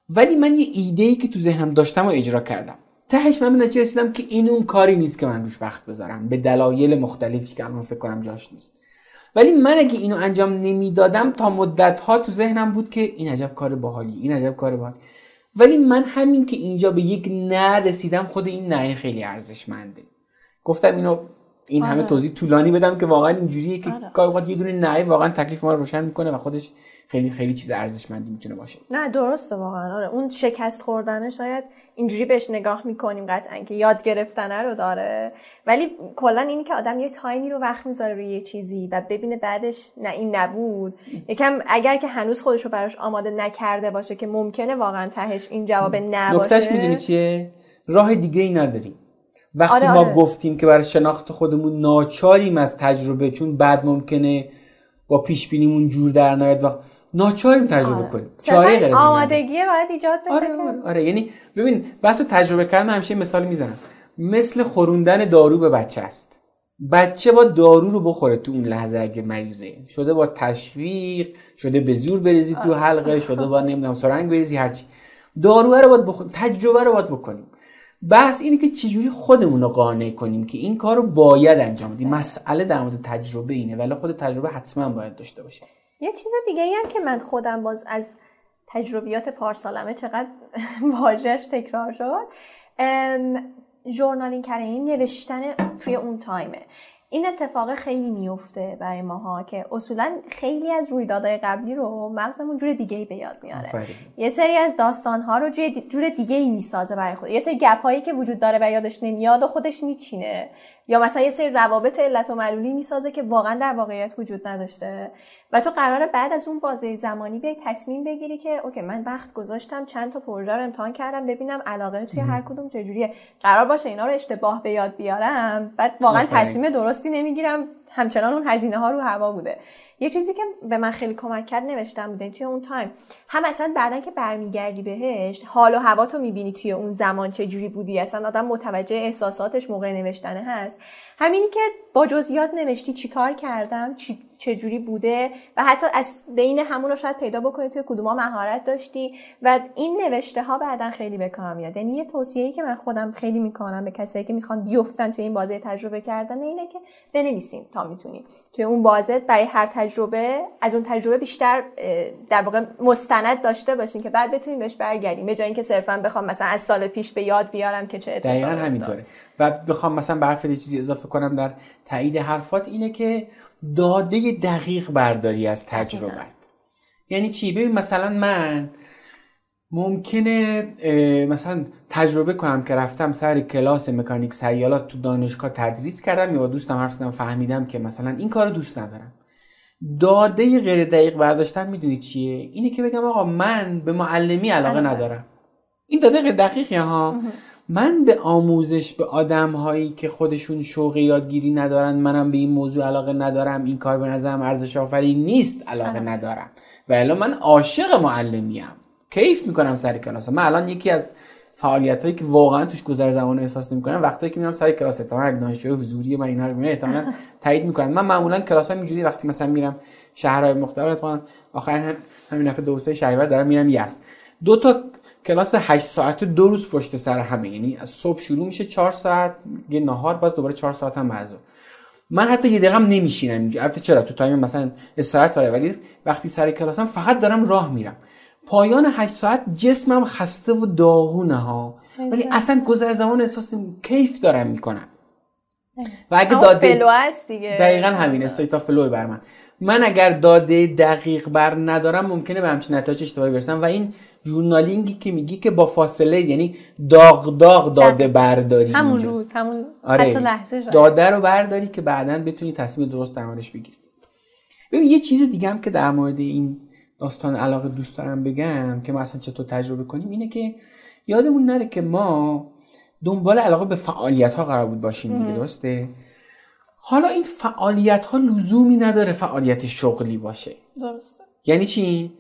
ولی من یه ایده ای که تو ذهنم داشتم و اجرا کردم. تهش من به نتیجه رسیدم که این اون کاری نیست که من روش وقت بذارم. به دلایل مختلفی که الان فکر کنم جاش نیست. ولی من اگه اینو انجام نمی‌دادم تا مدت ها تو ذهنم بود که این عجب کار باحالی این عجب کار باحالی ولی من همین که اینجا به یک نه رسیدم خود این نه خیلی ارزشمنده گفتم اینو این همه آره. توضیح طولانی بدم که واقعا اینجوریه که آره. گاهی یه دونه نه واقعا تکلیف ما رو روشن می‌کنه و خودش خیلی خیلی چیز ارزشمندی می‌تونه باشه نه درسته واقعا آره اون شکست خوردنه شاید اینجوری بهش نگاه می‌کنیم قطعا که یاد گرفتنه رو داره. ولی کلا اینی که آدم یه تایمی رو وقت می‌ذاره روی یه چیزی و ببینه بعدش نه این نبود. یکم اگر که هنوز خودش رو براش آماده نکرده باشه که ممکنه واقعا تهش این جواب نه باشه نکتهش می‌دونی چیه؟ راه دیگه ای نداریم. وقتی آره ما آره. گفتیم که برای شناخت خودمون ناچاریم از تجربه چون بعد ممکنه با پیش بینیمون جور در نیاد و ناچاریم تجربه آره. کنیم. چاره غیر آمادگی باید ایجاد بشه. آره, آره, آره. یعنی ببین بحث تجربه کردن همیشه مثال می‌زنم. مثل خوروندن دارو به بچه است. بچه با دارو رو بخوره تو اون لحظه اگه مریضه. شده با تشویق شده به زور بریزی تو آره. حلقه شده با نمی‌دونم سرنگ بریزی هرچی دارو رو باید بخوریم تجربه رو باید بکنیم. بحث اینه که چجوری خودمون رو قانع کنیم که این کار رو باید انجام بدیم. مسئله در مورد تجربه اینه ولی خود تجربه حتما باید داشته باشه یه چیز دیگه ای هم که من خودم باز از تجربیات پارسالمه چقدر *laughs* واژهش تکرار شد. ژورنالینگ کردن نوشتن توی اون تایمه. این اتفاق خیلی میفته برای ماها که اصولا خیلی از رویدادهای قبلی رو مغزمون جور دیگه ای به یاد میاره. یه سری از داستانها رو جور دیگه ای می‌سازه برای خود. یه سری گپ هایی که وجود داره و یادش نمیاد و خودش میچینه. یا مثلا یه سری روابط علت و معلولی می‌سازه که واقعا در واقعیت وجود نداشته. و تو قراره بعد از اون بازه زمانی یه تصمیم بگیری که okay من وقت گذاشتم چند تا پروژه رو امتحان کردم ببینم علاقه توی هر کدوم چجوریه. قرار باشه اینا رو اشتباه به یاد بیارم. بعد واقعا تصمیم درستی نمی‌گیرم. همچنان اون هزینه ها رو هوا بوده. یه چیزی که به من خیلی کمک کرد نوشتن بوده توی اون time. هم اصلا بعدا که برمیگردی بهش حال و هوا تو می‌بینی توی اون زمان چه جوری بودی. اصلا آدم متوجه احساساتش موقع نوشتنه هست. همینی که با جزئیات نوشتی چیکار کردم چی چجوری بوده و حتی از بین همون رو شاید پیدا بکنی توی کدوما مهارت داشتی و این نوشته ها بعدا خیلی به کار میاد. یعنی یه توصیه‌ای که من خودم خیلی می‌کنم به کسایی که می‌خوان بیفتن توی این بازه تجربه کردن اینه که بنویسیم تا می‌تونیم توی اون بازه برای هر تجربه از اون تجربه بیشتر در واقع مستند داشته باشین که بعد بتونیم بهش برگردیم. به جای اینکه صرفا بخوام مثلا از سال پیش به یاد بیارم که چه اتفاقی همینطوره. و بخوام مثلا به چیزی اضافه کنم در تایید حرفات اینه که داده دقیق برداری از تجربه یعنی چی؟ ببین مثلا من ممکنه مثلا تجربه کنم که رفتم سر کلاس مکانیک سیالات تو دانشگاه تدریس کردم یا با دوستم حرف زدم فهمیدم که مثلا این کار دوست ندارم. داده غیر دقیق برداشتن می‌دونی چیه؟ اینه که بگم آقا من به معلمی علاقه ندارم. این داده غیر دقیقی ها؟ من به آموزش به آدم هایی که خودشون شوق یادگیری ندارن منم به این موضوع علاقه ندارم این کار به نظرم ارزش آفرین نیست علاقه ندارم. و الان من عاشق معلمیم. کیف می‌کنم سر کلاس من الان یکی از فعالیت هایی که واقعا توش گذر زمان احساس نمی‌کنم وقتی که میرم سر کلاس احتمالاً اگه دانشجوی حضوری من اینا رو می‌بینم *laughs* تایید می‌کنم. من معمولا کلاس های اینجوری وقتی مثلا میرم شهرهای مختلف اتفاقا آخر همین دفعه دو سه شهریور دارم میرم یزد. دو تا کلاس 8 ساعت دو روز پشت سر همه. یعنی از صبح شروع میشه 4 ساعت یه نهار بعد دوباره 4 ساعت هم بعد من حتی یه دقیقه نمیشینم اینجا. البته چرا؟ تو تایم مثلا استراحت داره ولی وقتی سر کلاسم فقط دارم راه میرم. پایان 8 ساعت جسمم خسته و داغونه ها. ولی اصلا گذر زمان احساس کیف دارم می‌کنم. و اگه داده دیگه. دقیقا همین state of flow بر من. من اگر داده دقیق بر ندارم ممکنه به همچین نتایج اشتباهی برسم. و این journaling ی که میگی که با فاصله یعنی داغ داغ داده برداری همون روز همون آره. حتی لحظه داده رو برداری که بعدا بتونی تصمیم درست در موردش بگیری. ببین یه چیز دیگه هم که در مورد این داستان علاقه دوست دارم بگم که ما اصلا چطور تجربه کنیم اینه که یادمون نره که ما دنبال علاقه به فعالیت ها قرار بود باشیم دیگه درسته؟ حالا این فعالیت ها لزومی نداره فعالیت شغلی باشه. درسته. یعنی چی؟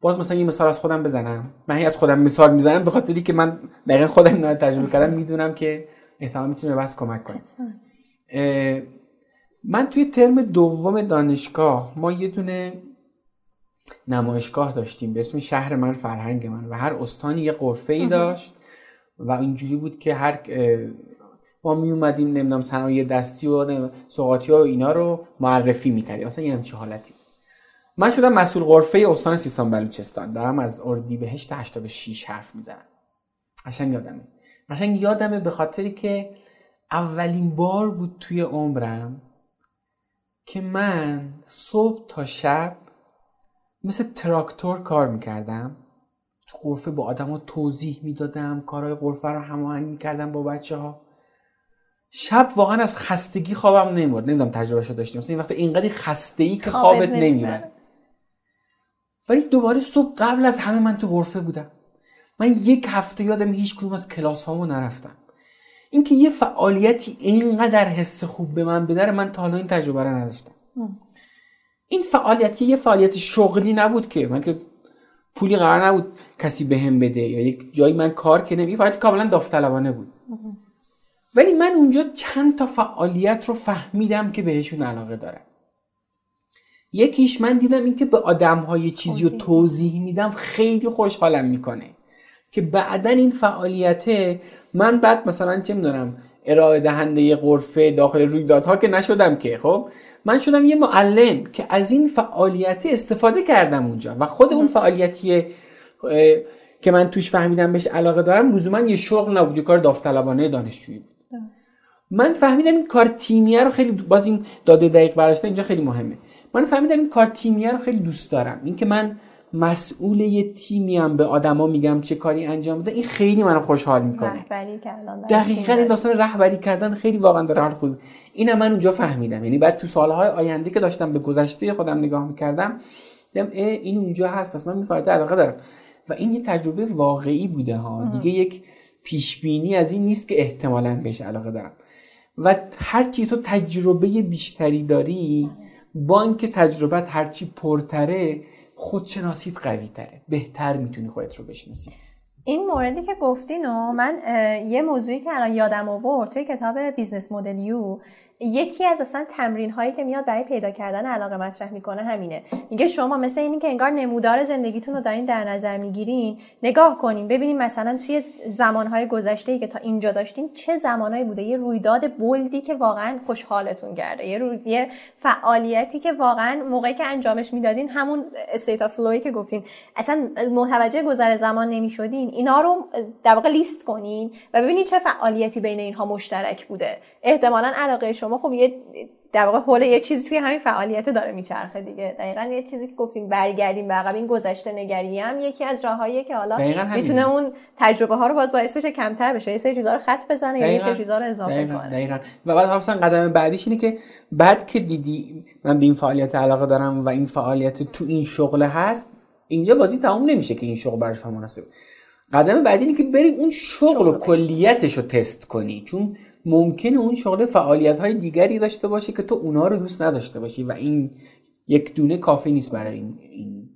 باز مثلا یه مثال از خودم بزنم. من از خودم مثال می‌زنم به خاطری که من دقیقا خودم اینا تجربه کردم می‌دونم که احتمال می‌تونه بس کمک کنه. من توی ترم دوم دانشگاه ما یه دونه نمایشگاه داشتیم به اسم شهر من فرهنگ من و هر استانی یه قرفه ای داشت و اینجوری بود که هر ما می اومدیم نمی‌دونم صنایع دستی و سوقاتی ها و اینا رو معرفی می‌کردیم. مثلا یه همچین حالتی من شدم مسئول غرفه استان سیستان بلوچستان. دارم از اردیبهشت 86 حرف می‌زنم. قشنگ یادمه. قشنگ یادمه به خاطری که اولین بار بود توی عمرم که من صبح تا شب مثل تراکتور کار می‌کردم. تو غرفه با آدما توضیح می‌دادم کارهای غرفه رو هماهنگ می‌کردم با بچه ها شب واقعا از خستگی خوابم نمی‌برد. نمی‌دونم تجربه شو داشتیم. مثلا این وقت اینقدر خسته ای که خوابت نمی‌برد. ولی دوباره صبح قبل از همه من تو غرفه بودم. من یک هفته یادم هیچ کدوم از کلاس هامو نرفتم. اینکه یه فعالیتی اینقدر حس خوب به من بداره من تا حالا این تجربه رو نداشتم. این فعالیت یه فعالیت شغلی نبود که. من که پولی قرار نبود کسی بهم هم بده یا یک جایی من کار که یه فعالیت کاملا داوطلبانه بود. ولی من اونجا چند تا فعالیت رو فهمیدم که بهشون علاقه دارم. یکیش من دیدم اینکه به آدم های چیزی رو توضیح میدم خیلی خوشحالم می‌کنه. که بعدا این فعالیته من بعد مثلا چه می‌دونم ارائه دهنده قرفه داخل رویدادها که نشدم که خب؟ من شدم یه معلم که از این فعالیت استفاده کردم اونجا و خود اون فعالیتی که من توش فهمیدم بهش علاقه دارم لزوما یه شغل نبود یه کار داوطلبانه دانشجویی بود. من فهمیدم این کار تیمیه رو خیلی باز این داده دقیق برداشتن اینجا خیلی مهمه. من فهمیدم این کار تیمیه رو خیلی دوست دارم. اینکه من مسئول یه تیمی هم به آدما میگم چه کاری انجام بده این خیلی منو خوشحال می‌کنه. رهبری کردن دقیقا این داستان رهبری کردن خیلی واقعا داره حال خوب اینم من اونجا فهمیدم. یعنی بعد تو سالهای آینده که داشتم به گذشته خودم نگاه می‌کردم دیدم این اونجا هست پس من میفایده علاقه دارم. و این یه تجربه واقعی بوده ها. دیگه یک پیش بینی از این نیست که احتمالا بهش علاقه دارم. و هرچی تو تجربه بیشتری داری با اینکه تجربت هرچی پرتره خودشناسیت قوی تره بهتر می‌تونی خودت رو بشناسی. این موردی که گفتین و من یه موضوعی که الان یادم آورد توی کتاب Business Model You یکی از اصلا تمرین هایی که میاد برای پیدا کردن علاقه مطرح می‌کنه همینه. میگه شما مثل اینی که انگار نمودار زندگیتون رو دارین در نظر می‌گیرین نگاه کنین ببینین مثلا توی زمانهای گذشته که تا اینجا داشتین چه زمانهایی بوده. یه رویداد بلدی که واقعا خوشحالتون کرده. یه, روی... یه فعالیتی که واقعا موقعی که انجامش می‌دادین همون استیت اف که گفتین. اصلا متوجه گذر زمان نمی‌شدین. اینا رو در واقع لیست کنین و ببینین چه فعالیتی بین اینها مشترک بوده. احتمالا علاقه شما خب یه در واقع حول یه چیزی توی همین فعالیت داره میچرخه دیگه. دقیقا یه چیزی که گفتیم برگردیم به عقب این گذشته نگری هم یکی از راههاییه که حالا می‌تونه اون تجربه ها رو باز باعث بشه کمتر بشه. یه سری چیزا رو خط بزنه یا یه سری چیزا رو اضافه دقیقا. کنه. دقیقا. و بعد مثلا قدم بعدیش اینه که بعد که دیدی من به این فعالیت علاقه دارم و این فعالیت تو این شغل هست اینجا بازی تموم نمیشه که این شغل برای شما مناسبه قدم بعدی اینه که بری اون شغل و کلیتش رو تست کنی. چون ممکنه اون شغل فعالیت های دیگری داشته باشه که تو اونا رو دوست نداشته باشی و این یک دونه کافی نیست برای این, این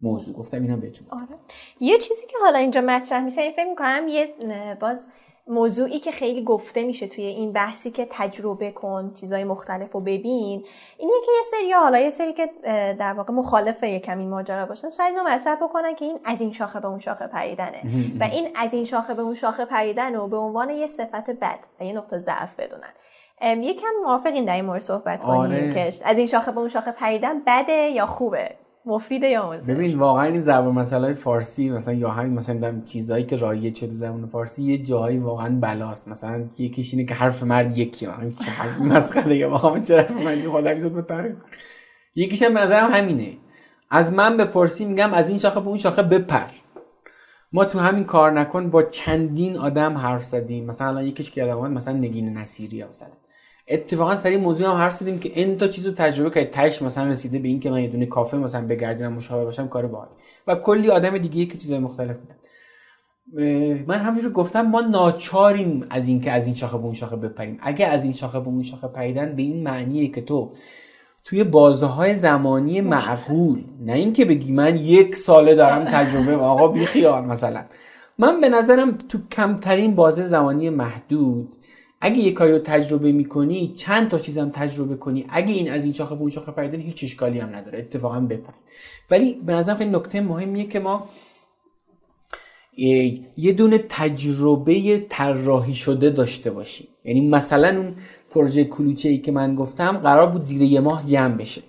موضوع گفتم اینم بهتون آره. یه چیزی که حالا اینجا مطرح میشه این فکر می‌کنم یه باز موضوعی که خیلی گفته میشه توی این بحثی که تجربه کن چیزای مختلف رو ببین اینه که یه سری حالا یه سری که در واقع مخالف یه کمی ماجرا باشن شاید اینو مصرف بکنن که این از این شاخه به اون شاخه پریدنه. و این از این شاخه به اون شاخه پریدن رو به عنوان یه صفت بد و یه نقطه ضعف بدونن. یکم موافقین در این مورد صحبت کنیم آره. که از این شاخه به اون شاخه پریدن بده یا خوبه؟ مفیده یا مضر ببین واقعا این زبان مسئله فارسی مثلا یا همین مثلا می‌دونم چیزایی که رایج شده زبان فارسی یه جایی واقعا بلاست. مثلا یکیش اینه که حرف مرد یکی همین چه حرف مسخره. یا واقعا چه حرف من خدا متعارف یکیش هم به نظرم همینه. از من بپرسی میگم از این شاخه به اون شاخه بپر. ما تو همین کار نکن با چندین آدم حرف زدیم. مثلا الان یکیش که یادم مثلا نگین نصیری مثلا اتفاقا سری موضوع هم حرف زدیم که این تا چیزو تجربه کرد تاش مثلا رسیده به این که من یه دونه کافه مثلا بگردم مشاور باشم کار باحال. و کلی آدم دیگه که چیزای مختلف من همونجور گفتم ما ناچاریم از این که از این شاخه به اون شاخه بپریم. اگه از این شاخه به اون شاخه پریدن به این معنیه که تو توی بازه های زمانی معقول نه اینکه بگی من یک ساله دارم تجربه آقا بی خیال مثلا. من به نظرم تو کمترین بازه زمانی محدود اگه یه کاری رو تجربه می‌کنی چند تا چیزم تجربه کنی؟ اگه این از این شاخه به اون شاخه پریدن هیچ اشکالی هم نداره اتفاقا بپر ولی به نظرم خیلی نکته مهمیه که ما یه دونه تجربه طراحی شده داشته باشیم. یعنی مثلا اون پروژه کلوچه ای که من گفتم قرار بود زیر یه ماه جمع بشه.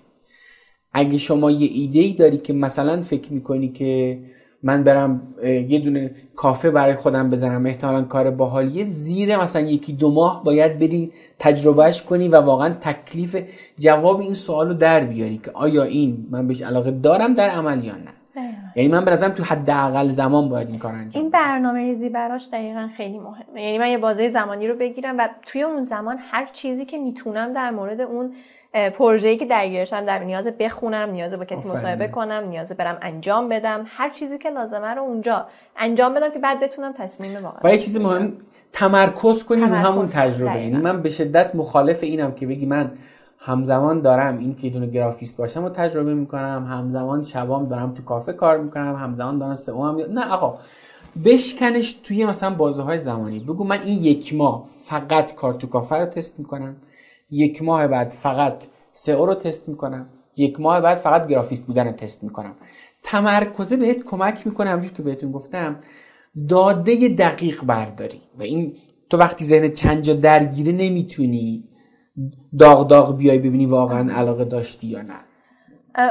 اگه شما یه ایده ای داری که مثلا فکر می‌کنی که من برم یه دونه کافه برای خودم بزنم احتمالا کار باحالیه زیر مثلا یکی دو ماه باید بری تجربهش کنی و واقعا تکلیف جواب این سوال رو در بیاری که آیا این من بهش علاقه دارم در عمل یا نه؟ یعنی من برازم تو حداقل زمان باید این کار انجام این برنامه ریزی براش دقیقا خیلی مهمه. یعنی من یه بازه زمانی رو بگیرم و توی اون زمان هر چیزی که می‌تونم در مورد اون پروژه‌ای که درگیرشم در نیاز بخونم نیاز با کسی مصاحبه کنم نیاز برم انجام بدم هر چیزی که لازمه رو اونجا انجام بدم که بعد بتونم تصمیم واقعا و یه چیزی مهم تمرکز کنی رو همون تجربه. یعنی من به شدت مخالف اینم که بگی من همزمان دارم این که دونه گرافیست باشم و تجربه می‌کنم همزمان شبام دارم تو کافه کار می‌کنم همزمان دارم سئو هم نه آقا. بشکنش توی مثلا بازه های زمانی. بگو من این یک ماه فقط کار تو کافه رو تست می‌کنم. یک ماه بعد فقط سئو رو تست می‌کنم. یک ماه بعد فقط گرافیست بودن رو تست می‌کنم. تمرکزه بهت کمک می‌کنه همونجور که بهتون گفتم داده دقیق برداری. و این تو وقتی ذهن چند جا درگیره نمی‌تونی داغ داغ بیای ببینی واقعا علاقه داشتی یا نه.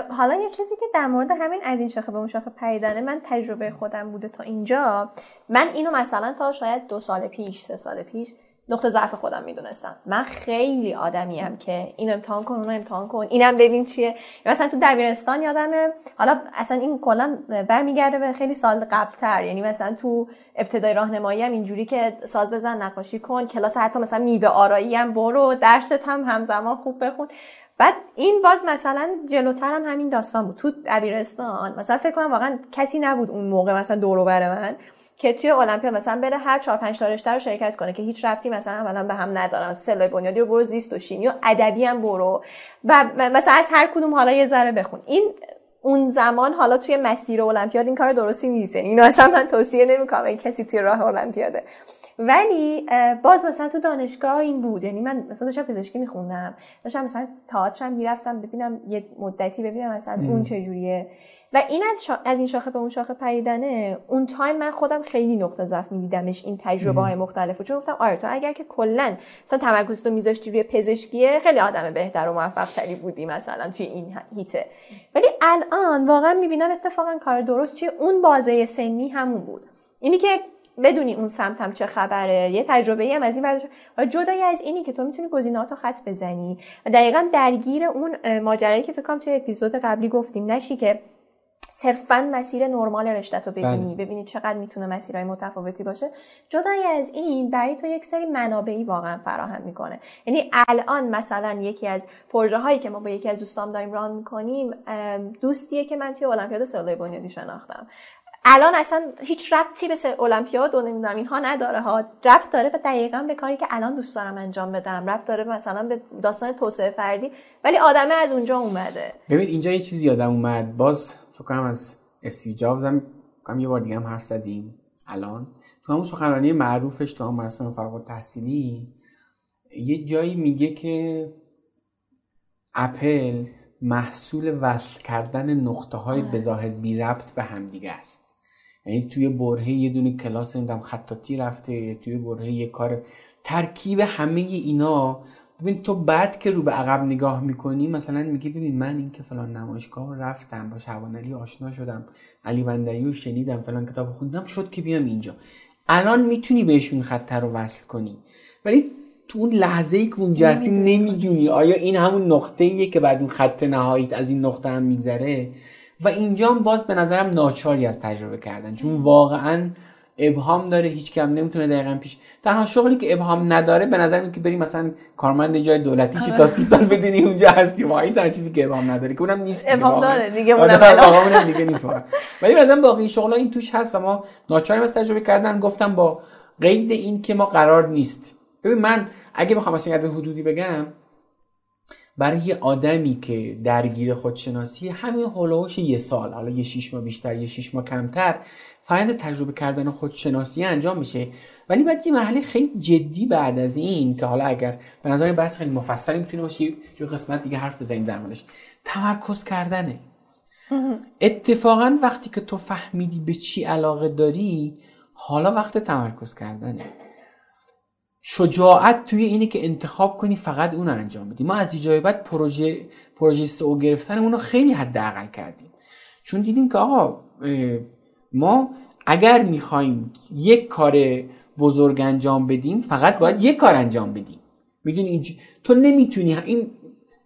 حالا یه چیزی که در مورد همین از این شاخه به اون شاخه پریدنه من تجربه خودم بوده تا اینجا. من اینو مثلا تا شاید دو سال پیش سه سال پیش نقطه ضعف خودم می‌دونستم. من خیلی آدمیم که این امتحان کن اون امتحان کن. اینم ببین چیه. مثلا تو دبیرستان یادمه. حالا اصلا این کلا برمیگرده به خیلی سال قبلتر. یعنی مثلا تو ابتدای راهنمایی هم اینجوری که ساز بزن نقاشی کن کلاس حتی مثلا میوه آرایی هم برو درست هم همزمان خوب بخون. بعد این باز مثلا جلوتر هم همین داستان بود. تو دبیرستان مثلا فکر کنم واقعا کسی نبود اون موقع مثلا دورو بر من. که توی المپیا مثلا بره هر 4 5 تا رشته رو شرکت کنه که هیچ رفتی مثلا اولا به هم ندارم سلای بنیادی رو برو زیست و شیمی و ادبی هم برو. و مثلا از هر کدوم حالا یه ذره بخون. این اون زمان حالا توی مسیر المپیاد این کار درستی نیست. یعنی اینو اصلا من توصیه نمی‌کنم این کسی توی راه المپیاده. ولی باز مثلا تو دانشگاه این بود. یعنی من مثلا داشتم پزشکی میخوندم. داشتم مثلا تئاترم می‌رفتم ببینم یه مدتی ببینم مثلا اون چجوریه. و این از, از این شاخه به اون شاخه پریدنه اون تایم من خودم خیلی نقطه ضعف میدیدمش این تجربه های مختلف و چون گفتم آره تو اگر که کلا مثلا تمرکز تو میذاشتی روی پزشکیه خیلی آدم بهتر و موفق تری بودی مثلا توی این هیته. ولی الان واقعا می‌بینم اتفاقا کار درست چیه؟ اون بازه سنی همون بود. اینی که بدونی اون سمتم چه خبره یه تجربه ای هم از این بعدش جدای از اینی که تو می‌تونی گزینه‌هات خط بزنی. و دقیقا درگیر اون ماجرایی که فکر کنم توی اپیزود قبلی گفتیم نشی که صرفا مسیر نرمال رشته رو ببینی. بله. ببینی چقدر می‌تونه مسیرهای متفاوتی باشه. جدای از این برای تو یک سری منابعی واقعا فراهم می‌کنه. یعنی الان مثلا یکی از پروژه هایی که ما با یکی از دوستام داریم ران می‌کنیم دوستیه که من توی المپیاد سلول بنیادی شناختم. الان اصلا هیچ ربطی به المپیاد و نمی‌دونم اینها نداره ها. ربط داره به دقیقا به کاری که الان دوست دارم انجام بدم. ربط داره مثلا به داستان توسعه فردی. ولی آدمه از اونجا اومده. ببین اینجا یه چیزی یادم اومد. باز فکر کنم از استیو جابز هم یه بار دیگه هم حرف زدیم الان. تو همون سخنرانی معروفش تو هم مراسم فارغ تحصیلی یه جایی میگه که اپل محصول وصل کردن نقطه های آره. بظاهر بی ربط به همدیگه است. یعنی توی برهه یه دونه کلاس نمی‌دونم خطاطی رفته توی برهه یه کار. ترکیب همه اینا ببین تو بعد که رو به عقب نگاه می‌کنی مثلا میگی ببین من این که فلان نمایشگاه رفتم با شعبان علی آشنا شدم علی بندری رو شنیدم فلان کتاب خوندم شد که بیام اینجا. الان می‌تونی بهشون خطر رو وصل کنی. ولی تو اون لحظه ای که اونجا هستی نمی‌دونی آیا این همون نقطه ایه که بعد اون خط نهاییت از این نقطه هم میگذره؟ و اینجا باز به نظرم ناچاری از تجربه کردن. چون واقعا ابهام داره هیچ کم نمی‌تونه دقیقا پیش تنها شغلی که ابهام نداره به نظر که بری مثلا کارمند جای دولتی شی تا سی سال بدونی اونجا هستی. و این تنها چیزی که ابهام نداره که اونم نیست ابهام داره دیگه اونم دیگه نیست واقعا. ولی مثلا باقی شغلا این توش هست و ما ناچاریم از تجربه کردن. گفتم با قید این که ما قرار نیست. ببین من اگه بخوام مثلا حدودی بگم برای یه آدمی که درگیر خودشناسی همین هولوش یه سال حالا یه شیش ماه بیشتر یه شیش ماه کمتر فرآیند تجربه کردن خودشناسی انجام میشه. ولی بعد یه مرحله خیلی جدی بعد از این که حالا اگر به نظر بحث خیلی مفصلی می‌تونه باشه یه قسمت دیگه حرف بزنیم در موردش. تمرکز کردنه. اتفاقا وقتی که تو فهمیدی به چی علاقه داری حالا وقت تمرکز کردنه. شجاعت توی اینه که انتخاب کنی فقط اون انجام بدی. ما از جای بعد پروژه پروژه سئو گرفتن اونو خیلی حداقل کردیم. چون دیدیم که آقا ما اگر می‌خوایم یک کار بزرگ انجام بدیم فقط باید یک کار انجام بدیم. می‌دونی اینج... تو نمی‌تونی این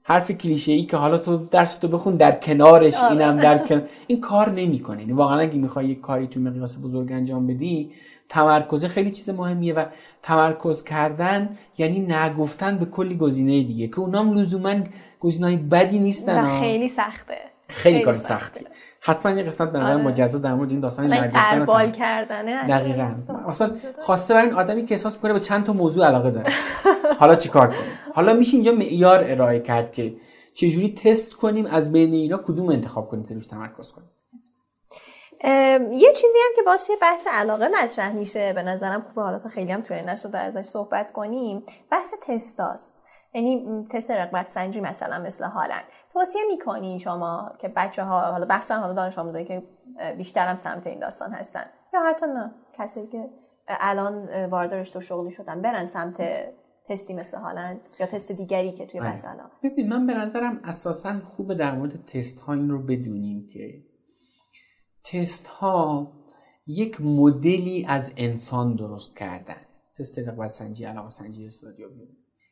حرف کلیشه ای که حالا تو درس تو بخون در کنارش آره. اینم در کن... این کار نمی‌کنه. یعنی واقعا اگه می‌خوای یک کاری تو مقیاس بزرگ انجام بدی تمرکز خیلی چیز مهمیه و تمرکز کردن یعنی نگفتن به کلی گزینه دیگه که اونام لزوما گزینه‌های بدی نیستن و خیلی سخته. خیلی, کار سختی حتما یه قسمت به نظر آره. مجزا در مورد این داستان نگفتن بال کردنه دقیقاً. اصلا خواسته برای این آدمی که احساس می‌کنه به چند تا موضوع علاقه داره. *laughs* حالا چیکار کنیم؟ حالا میشه اینجا معیار ارائه کرد که چجوری تست کنیم از بین اینا کدوم انتخاب کنیم که روش تمرکز کنیم. یه چیزی هم که باشه بحث علاقه مطرح میشه. به نظرم خوبه. حالا تا خیلی هم توی نشده ازش صحبت کنیم. بحث تستاست. یعنی تست رقبت سنجی مثلا مثل هالند. توصیه می‌کنی شما که بچه ها حالا بخشن حالا دانش آموزایی که بیشتر هم سمت این داستان هستن یا حتی نه کسایی که الان وارد رشته و شغلی شدن برن سمت تستی مثل هالند یا تست دیگری که توی آره. بحث ببین من به نظرم اساسا خوب در مورد تست ها این رو بدونیم که تست ها یک مدلی از انسان درست کردن. تست رقبت سنجی علاقه سنجی استادیابی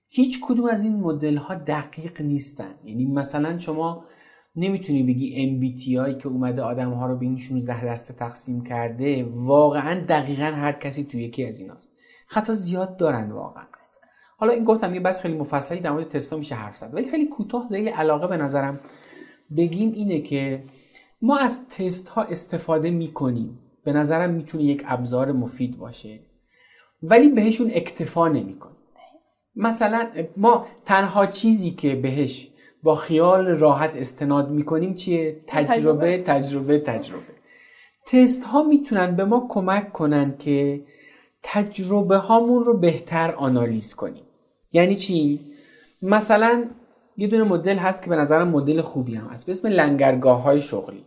هیچ کدوم از این مدل ها دقیق نیستن. یعنی مثلا شما نمی‌تونی بگی MBTI که اومده آدم ها رو به این 16 دسته تقسیم کرده واقعا دقیقا هر کسی توی یکی از ایناست. خطا زیاد دارن واقعا. حالا این گفتم یه بس خیلی مفصلی در مورد تستا میشه حرف زد. ولی خیلی کوتاه زیل علاقه به نظرم بگیم اینه که ما از تست ها استفاده می‌کنیم. به نظرم می‌تونه یک ابزار مفید باشه. ولی بهشون اکتفا نمی‌کنیم. مثلا ما تنها چیزی که بهش با خیال راحت استناد می‌کنیم چیه؟ تجربه تجربه. تجربه تست ها می‌تونن به ما کمک کنن که تجربه هامون رو بهتر آنالیز کنیم. یعنی چی؟ مثلا یه دونه مدل هست که به نظرم مدل خوبی هم هست. به اسم لنگرگاه های شغلی.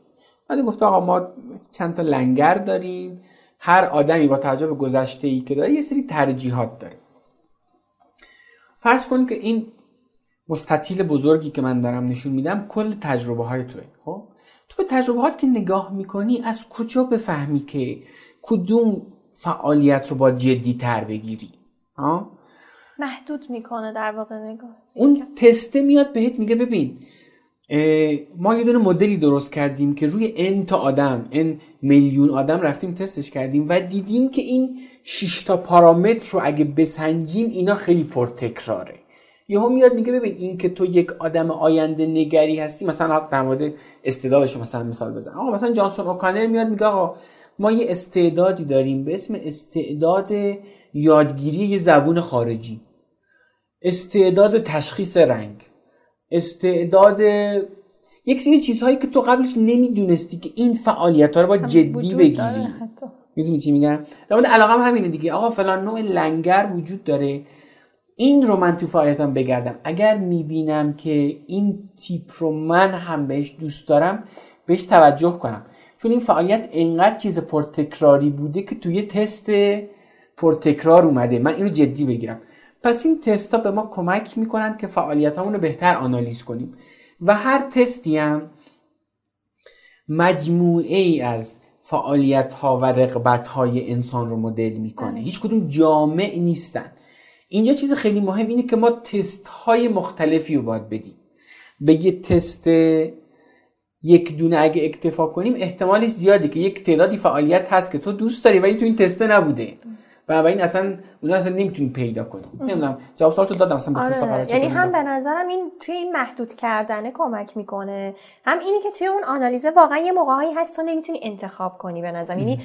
من گفته آقا ما چند تا لنگر داریم. هر آدمی با توجه به گذشته ای که داره یه سری ترجیحات داره. فرض کن که این مستطیل بزرگی که من دارم نشون میدم کل تجربه های توه خب؟ تو به تجربه که نگاه می‌کنی از کجا بفهمی که کدوم فعالیت رو با جدی تر بگیری؟ ها؟ محدود می‌کنه در واقع نگاه. اون تسته میاد بهت میگه ببین ما یه دونه مدلی درست کردیم که روی ان تا آدم ان میلیون آدم رفتیم تستش کردیم و دیدیم که این 6 تا پارامتر رو اگه بسنجیم اینا خیلی پرتکراره. یهو میاد میگه ببین این که تو یک آدم آینده نگری هستی مثلا در مورد استعدادش مثلا مثال بزن. آقا مثلا جانسون اوکانر میاد میگه آقا ما یه استعدادی داریم به اسم استعداد یادگیری یه زبون خارجی. استعداد تشخیص رنگ استعداد یک سری چیزهایی که تو قبلش نمی‌دونستی که این فعالیت ها رو با جدی بگیری. می‌دونی چی میگم؟ در مورد علاقه همینه دیگه. آقا فلان نوع لنگر وجود داره. این رو من تو فعالیتم بگردم. اگر می‌بینم که این تیپ رو من هم بهش دوست دارم بهش توجه کنم. چون این فعالیت انقدر چیز پرتکراری بوده که توی تست پرتکرار اومده. من اینو جدی بگیرم. پس این تست ها به ما کمک می‌کنند که فعالیت رو بهتر آنالیز کنیم. و هر تستی هم مجموعه ای از فعالیت ها و رقبت های انسان رو مدل می‌کنه. هیچ کدوم جامع نیستن. اینجا چیز خیلی مهم اینه که ما تست های مختلفی رو باید بدیم. به یه تست یک دونه اگه اکتفا کنیم احتمالش زیاده که یک تعدادی فعالیت هست که تو دوست داری ولی تو این تسته نبوده. این اصلا اون اصلا نمی‌تونی پیدا کنی. نمی‌دونم جواب سوالتو دادم اصلا آره. یعنی هم به نظرم این توی این محدود کردنه کمک می‌کنه. هم اینی که توی اون آنالیزه واقعا یه موقعی هست تو نمی‌تونی انتخاب کنی به نظرم. یعنی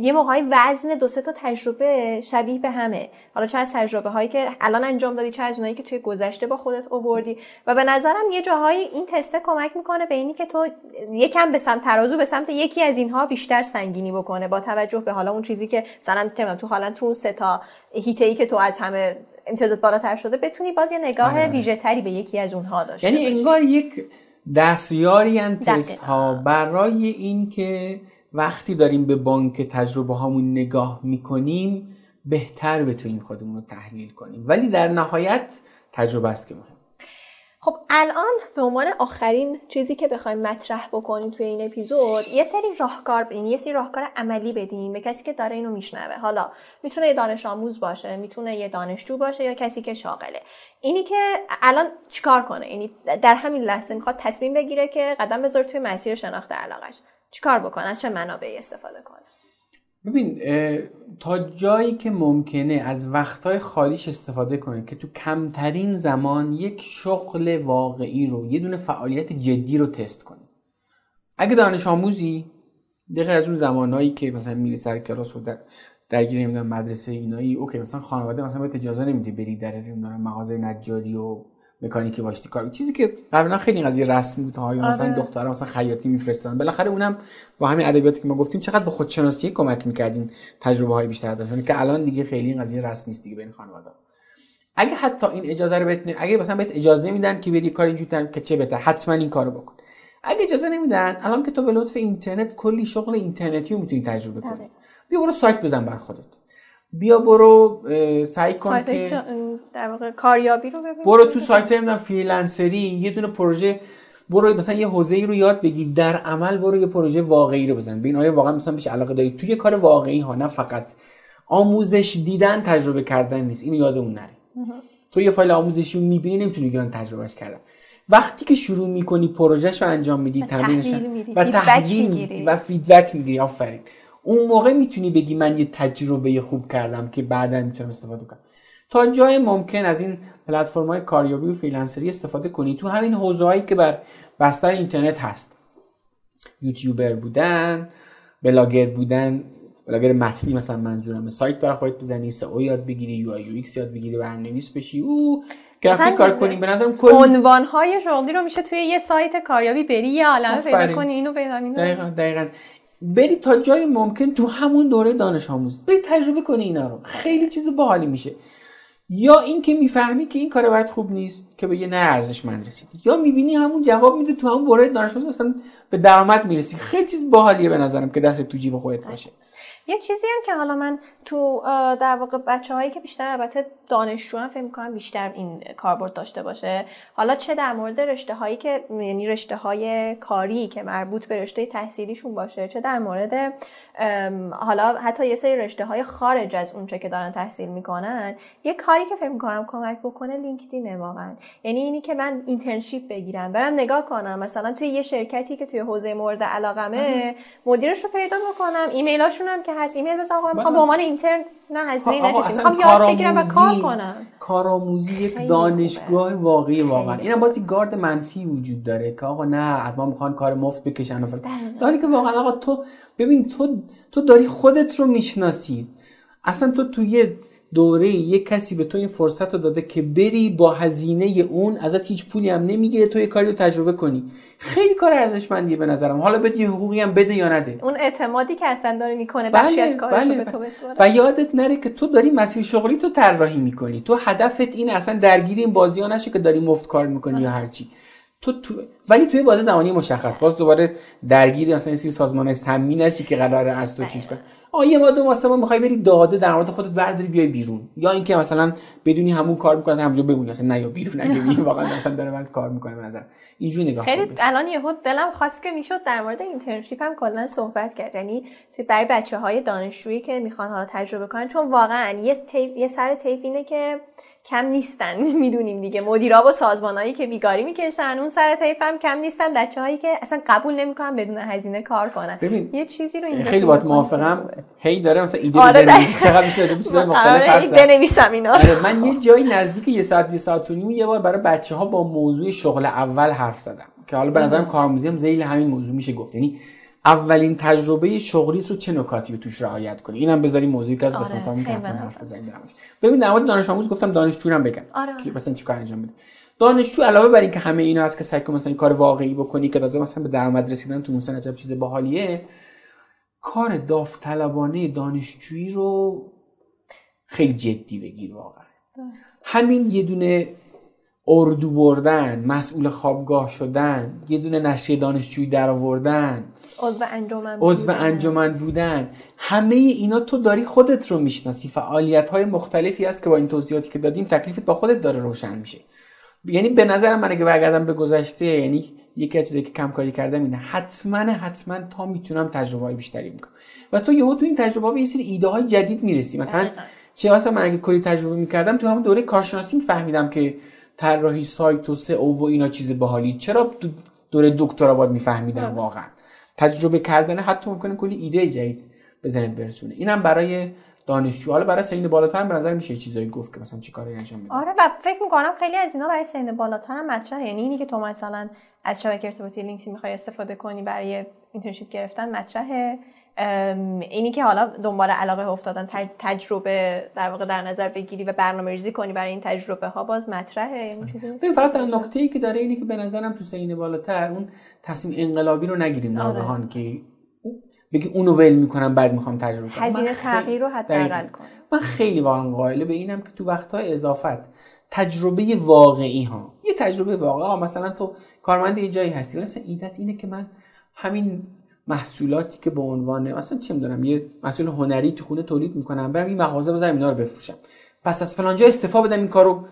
یه موقعی وزن دو سه تا تجربه شبیه به همه. حالا چه از تجربه هایی که الان انجام دادی چه از اونایی که توی گذشته با خودت آوردی و به نظرم یه جاهایی این تسته کمک می‌کنه به اینی که تو یکم به سمت ترازو به سمت یکی از اینها بیشتر سنگینی بکنه با توجه به حالا اون چیزی که مثلا تو حالا تو سه تا هیته ای که تو از همه امتیازات بالاتر شده بتونی باز یه نگاه آره. ویژه تری به یکی از اونها داشته یعنی انگار یک دستیاری تست ها برای این که وقتی داریم به بانک تجربه هامون نگاه می‌کنیم بهتر بتونیم خودمون رو تحلیل کنیم. ولی در نهایت تجربه است که مهم خب الان به عنوان آخرین چیزی که بخوایم مطرح بکنیم توی این اپیزود یه سری راهکار این یه سری راهکار عملی بدیم به کسی که داره اینو میشنوه. حالا می‌تونه یه دانش آموز باشه می‌تونه یه دانشجو باشه یا کسی که شاغله. اینی که الان چیکار کنه؟ یعنی در همین لحظه می‌خواد تصمیم بگیره که قدم بذاره توی مسیر شناخت علاقش. چیکار بکنه؟ چه منابعی استفاده کنه؟ ببین تا جایی که ممکنه از وقتهای خالیش استفاده کنه که تو کمترین زمان یک شغل واقعی رو یه دونه فعالیت جدی رو تست کنه اگه دانش آموزی دقیقه از اون زمانهایی که مثلا میری سر کلاس و در درگیر نمی‌دونم مدرسه اینایی اوکی مثلا خانواده مثلا بهت اجازه نمیده بری در نمی‌دونم مغازه نجاری و مکانیکی واشتی کار. چیزی که قبلا خیلی قضیه رسم بود ها مثلا آره. دخترها مثلا خیاطی میفرستن. بالاخره اونم با همین ادبیاتی که ما گفتیم چقدر به خودشناسی کمک می‌کردیم تجربه های بیشتر داشتن که الان دیگه خیلی این قضیه رسم نیست دیگه بین خانواده اگه حتی این اجازه رو بهت اگه مثلا بهت اجازه میدن که بری کار اینجوری که چه بهتر حتما این کارو بکن. اگه اجازه نمیدن الان که تو به لطف اینترنت کلی شغل اینترنتی رو می‌تونی تجربه کنی. آره. بیا برو سایت بزن بر خودت. بیا برو سعی کن که در واقع کاریابی رو ببین برو تو سایت نمی‌دونم freelancer ی یه دونه پروژه برو مثلا یه حوزه ای رو یاد بگیر در عمل برو یه پروژه واقعی رو بزن. ببین آیا واقعا مثلا بهش علاقه داری؟ تو یه کار واقعی ها نه فقط. آموزش دیدن تجربه کردن نیست. اینو یادمون نره. تو یه فایل آموزشی رو می‌بینی نمی‌تونی بگی من تجربهش کردم. وقتی که شروع می‌کنی پروژهش رو انجام میدی تمرینش و تحلیل و feedback می‌گیری. آفرین. اون موقع می‌تونی بگی من یه تجربه خوب کردم که بعدا می‌تونم استفاده کنم. تا جای ممکن از این پلتفرم های کاریابی و freelancer ی استفاده کنی. تو همین حوزه هایی که بر بستر اینترنت هست. یوتیوبر بودن بلاگر بودن بلاگر متنی مثلا منظورم سایت برای خودت بزنی SEO یاد بگیری UI UX یاد بگیری برنامه‌نویس بشی. او گرافیک کار کنی. به نظرم کل عنوان های شغلی رو میشه توی یه سایت کاریابی بری یه عالمه پیدا کنی. اینو پیدا دقیقاً دقیقاً. بری تا جای ممکن تو همون دوره دانش آموز. بری تجربه کنی اینا رو. خیلی چیز باحالی میشه. یا اینکه می‌فهمی که این کار برات خوب نیست که به یه نه ارزشمند رسیدی. یا می‌بینی همون جواب میده تو همون دوره دانش آموز مثلا به درآمد می‌رسی. خیلی چیز باحالیه به نظرم که دست تو جیب خودت باشه. یه چیزی هم که حالا من تو در واقع بچه هایی که بیشتر البته دانشجو هم فکر می‌کنم بیشتر این کاربرد داشته باشه. حالا چه در مورد رشته هایی که یعنی رشته های کاری که مربوط به رشته تحصیلیشون باشه چه در مورد حالا حتی یه سری رشته های خارج از اونچه که دارن تحصیل می‌کنن یه کاری که فکر می‌کنم کمک بکنه لینکدینه واقعا. یعنی اینی که من اینترنشیپ بگیرم برم نگاه کنم. مثلا توی یه شرکتی که توی حوزه مورد علاقمه مدیرش رو پیدا بکنم. ایمیلاشون هم که هست. ایمیل بزنم می‌خوام به عنوان اینترن نه هزینه نشه می‌خوام یاد بگیرم و کار کنم. کارآموزی یک دانشگاه واقعی واقعا. اینم بازی گارد منفی وجود داره که آقا نه ما می‌خوان کار مفت بکشن و داری که واقعا آقا تو ببین تو تو داری خودت رو می‌شناسی. اصلا تو توی دوره یک کسی به تو این فرصت رو داده که بری با هزینه اون ازت هیچ پولی هم نمی‌گیره تو یه کاری رو تجربه کنی. خیلی کار ارزشمندیه به نظرم. حالا بدی حقوقی هم بده یا نده. اون اعتمادی که اصلا داره می‌کنه بخشی بله، از کارش بله، به تو و یادت نره که تو داری مسیر شغلی تو طراحی می‌کنی. تو هدفت این اصلا درگیری این بازی ها نشه که داری مفت کار می‌کنی یا هرچی. تو, تو ولی توی بازه زمانی مشخص باز دوباره درگیری مثلا این سری سازمان سمی نشی که قراره از تو چیز کنه آ یه ما دو ما سه می‌خوای بری داده در مورد خودت برداری بیای بیرون. یا اینکه مثلا بدونی همون کار می‌کنه همونجا بمونی مثلا نه یا بیرون اگه *laughs* ببینی واقعا مثلا داره برات کار می‌کنه به نظر اینجوری نگاه خیلی الان یهو دلم خواست که می‌شد در مورد اینترنشیپ هم کلا صحبت کرد. یعنی توی برای بچه های دانشجویی که می‌خوان حالا تجربه کنن چون واقعا یه, یه سر تیپ اینه که کم نیستن. *laughs* می‌دونیم دیگه. مدیرا و سازمانایی که بیگاری می‌کشن اون سر طیف هم کم نیستن. بچه هایی که اصلا قبول نمی‌کنن بدون هزینه کار کنن. ببین یه چیزی رو خیلی باهات موافقم. هی داره مثلا ایده آره چقدر بیشتر از چیزای مختلف حرف بنویسم اینا. آره من یه جایی نزدیک یه ساعت یه ساعت و نیم یه بار برای بچه ها با موضوع شغل اول حرف زدم. که حالا به نظرم کارآموزی هم ذیل همین موضوع میشه گفت. یعنی اولین تجربه شغلیت رو چه نکاتی رو توش رعایت کنی؟ اینم بذاریم موضوعی که از آره، قسمت که حتما حرف بزنیم ببین در مورد دانش آموز گفتم دانشجو هم بگن آره. که مثلا چیکار انجام بده. دانشجو علاوه بر اینکه همه اینا هست که سعی مثلا کار واقعی بکنی که لازم مثلا به درآمد رسیدن تو مثلا عجب چیز باحالیه کار داوطلبانه دانشجویی رو خیلی جدی بگیر واقعا. همین یه دونه اردو بردن مسئول خوابگاه شدن یه دونه نشریه دانشجویی در آوردن عضو انجمن عضو انجمن بودن. همه اینا تو داری خودت رو می‌شناسی. فعالیت های مختلفی هست که با این توضیحاتی که دادیم تکلیفت با خودت داره روشن میشه. یعنی به نظر من اگه برگردم به گذشته یعنی یکی از چیزایی که کم کاری کردم اینه حتما حتما تا می‌تونم تجربه های بیشتری می‌کنم و تو یهو تو این تجربه به یه سری ایده های جدید می‌رسی. مثلا چه واسه من اگه کلی تجربه می‌کردم تو همون دوره کارشناسی میفهمیدم که طراحی سایت و سه او و اینا چیز باحالی. چرا دوره دکترا باید میفهمیدم واقعا؟ تجربه کردن حتی ممکنه کلی ایده جدید به ذهنت برسونه. اینم برای دانشجو. حالا برای سنین بالاتر به نظر میشه چیزایی گفت که مثلا چیکار انجام بده. آره و فکر می‌کنم خیلی از اینا برای سنین بالاتر هم مطرحه. یعنی اینی که تو مثلا از شبکه ارتباطی LinkedIn ی می‌خوای استفاده کنی برای internship گرفتن مطرحه. اینی که حالا دنبال علاقه افتادن تجربه در واقع در نظر بگیری و برنامه ریزی کنی برای این تجربه ها باز مطرحه. این چیزی فقط نکته ای که داره اینه که به نظرم تو سین بالاتر اون تصمیم انقلابی رو نگیریم آره. ناگهان که بگی اونو ول می‌کنم بعد می‌خوام تجربه کنم. هزینه تغییر رو حداقل کنم. من خیلی واقعا قائل به اینم که تو وقتهای اضافت تجربه واقعی ها یه تجربه واقعی مثلا تو کارمند یه جایی هستی مثلا ایدت اینه که من همین محصولاتی که به عنوان مثلا چه می‌دونم یه محصول هنری تو خونه تولید می‌کنم برم این مغازه بزنم اینا رو بفروشم. پس از فلانجا استفاده بدم این کارو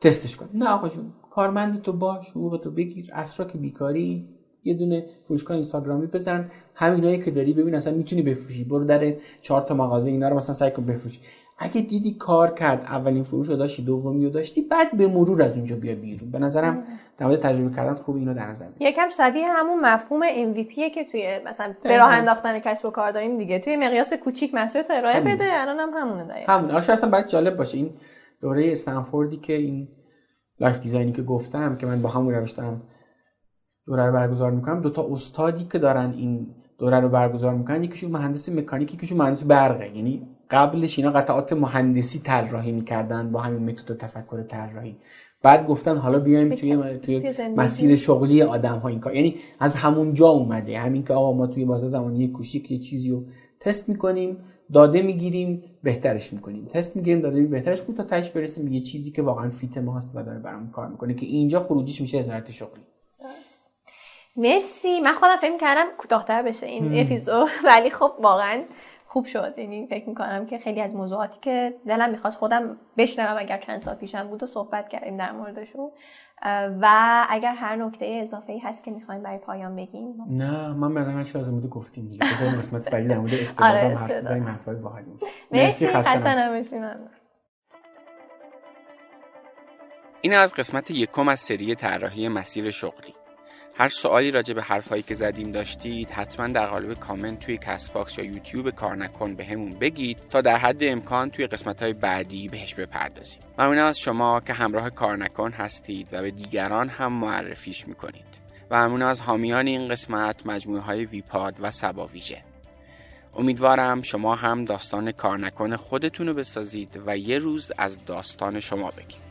تستش کنم. نه آقا جون کارمند تو باش حقوق تو بگیر که بیکاری یه دونه فروشگاه اینستاگرامی بزن. همینایی که داری ببین اصلا می‌تونی بفروشی. برو در چهار تا مغازه اینا رو مثلا سعی کن بفروشی. اگه دیدی کار کرد اولین فروش رو داشتی دومی رو داشتی بعد به مرور از اونجا بیا بیرون. به نظرم در مورد تجربه کردن خوب اینو در نظر یکم شبیه همون مفهوم MVP که توی مثلا به راه انداختن کسب و کار داریم دیگه. توی مقیاس کوچیک محصول تا ارائه بده الان هم همونه دقیقاً. همون آره اصلا بعد جالب باشه. این دوره استنفوردی که این life design ی که گفتم که من با همون روش دارم دوره رو برگزار می‌کنم دو تا استادی که دارن این دوره رو برگزار می‌کنن یکیشون مهندس مکانیک یکیشون مهندس برقه یعنی قبلش اینا قطعات مهندسی طراحی می‌کردن با همین متد تفکر طراحی. بعد گفتن حالا بیایم توی, توی مسیر شغلی آدم ها این کار. یعنی از همون جا اومده. همین که آقا ما توی بازه زمانی کوچیک یه چیزی رو تست می‌کنیم داده می‌گیریم بهترش می‌کنیم. تست می‌گیریم داده بهترش می‌کنیم تا تاش برسیم یه چیزی که واقعا فیت ماست و داره برامون کار می‌کنه که اینجا خروجیش میشه وزارت شغلی. مرسی. من خودم فکر کردم کوتاهتر بشه این اپیزود. *laughs* ولی خب واقعا خوب شد. یعنی فکر می‌کنم که خیلی از موضوعاتی که دلم می‌خواست خودم بشنوم اگر چند سال پیشم بود و صحبت کردیم در موردشون. و اگر هر نکته اضافه ای هست که می‌خوایم برای پایان بگیم؟ نه من به نظرم از مورد گفتیم دیگه. *laughs* بذاریم قسمت بعدی در مورد آره، حرف بزنیم حرفای باحالی مرسی خسته این از قسمت یکم از سری طراحی مسیر شغلی. هر سوالی راجع به حرفهایی که زدیم داشتید حتما در قالب کامنت توی Castbox یا یوتیوب کار نکن به همون بگید تا در حد امکان توی قسمت های بعدی بهش بپردازیم. ممنونم از شما که همراه کار نکن هستید و به دیگران هم معرفیش می‌کنید. و ممنون از حامیان این قسمت مجموعه های ویپاد و سبا ویژن امیدوارم شما هم داستان کار نکن خودتون رو بسازید و یه روز از داستان شما بگید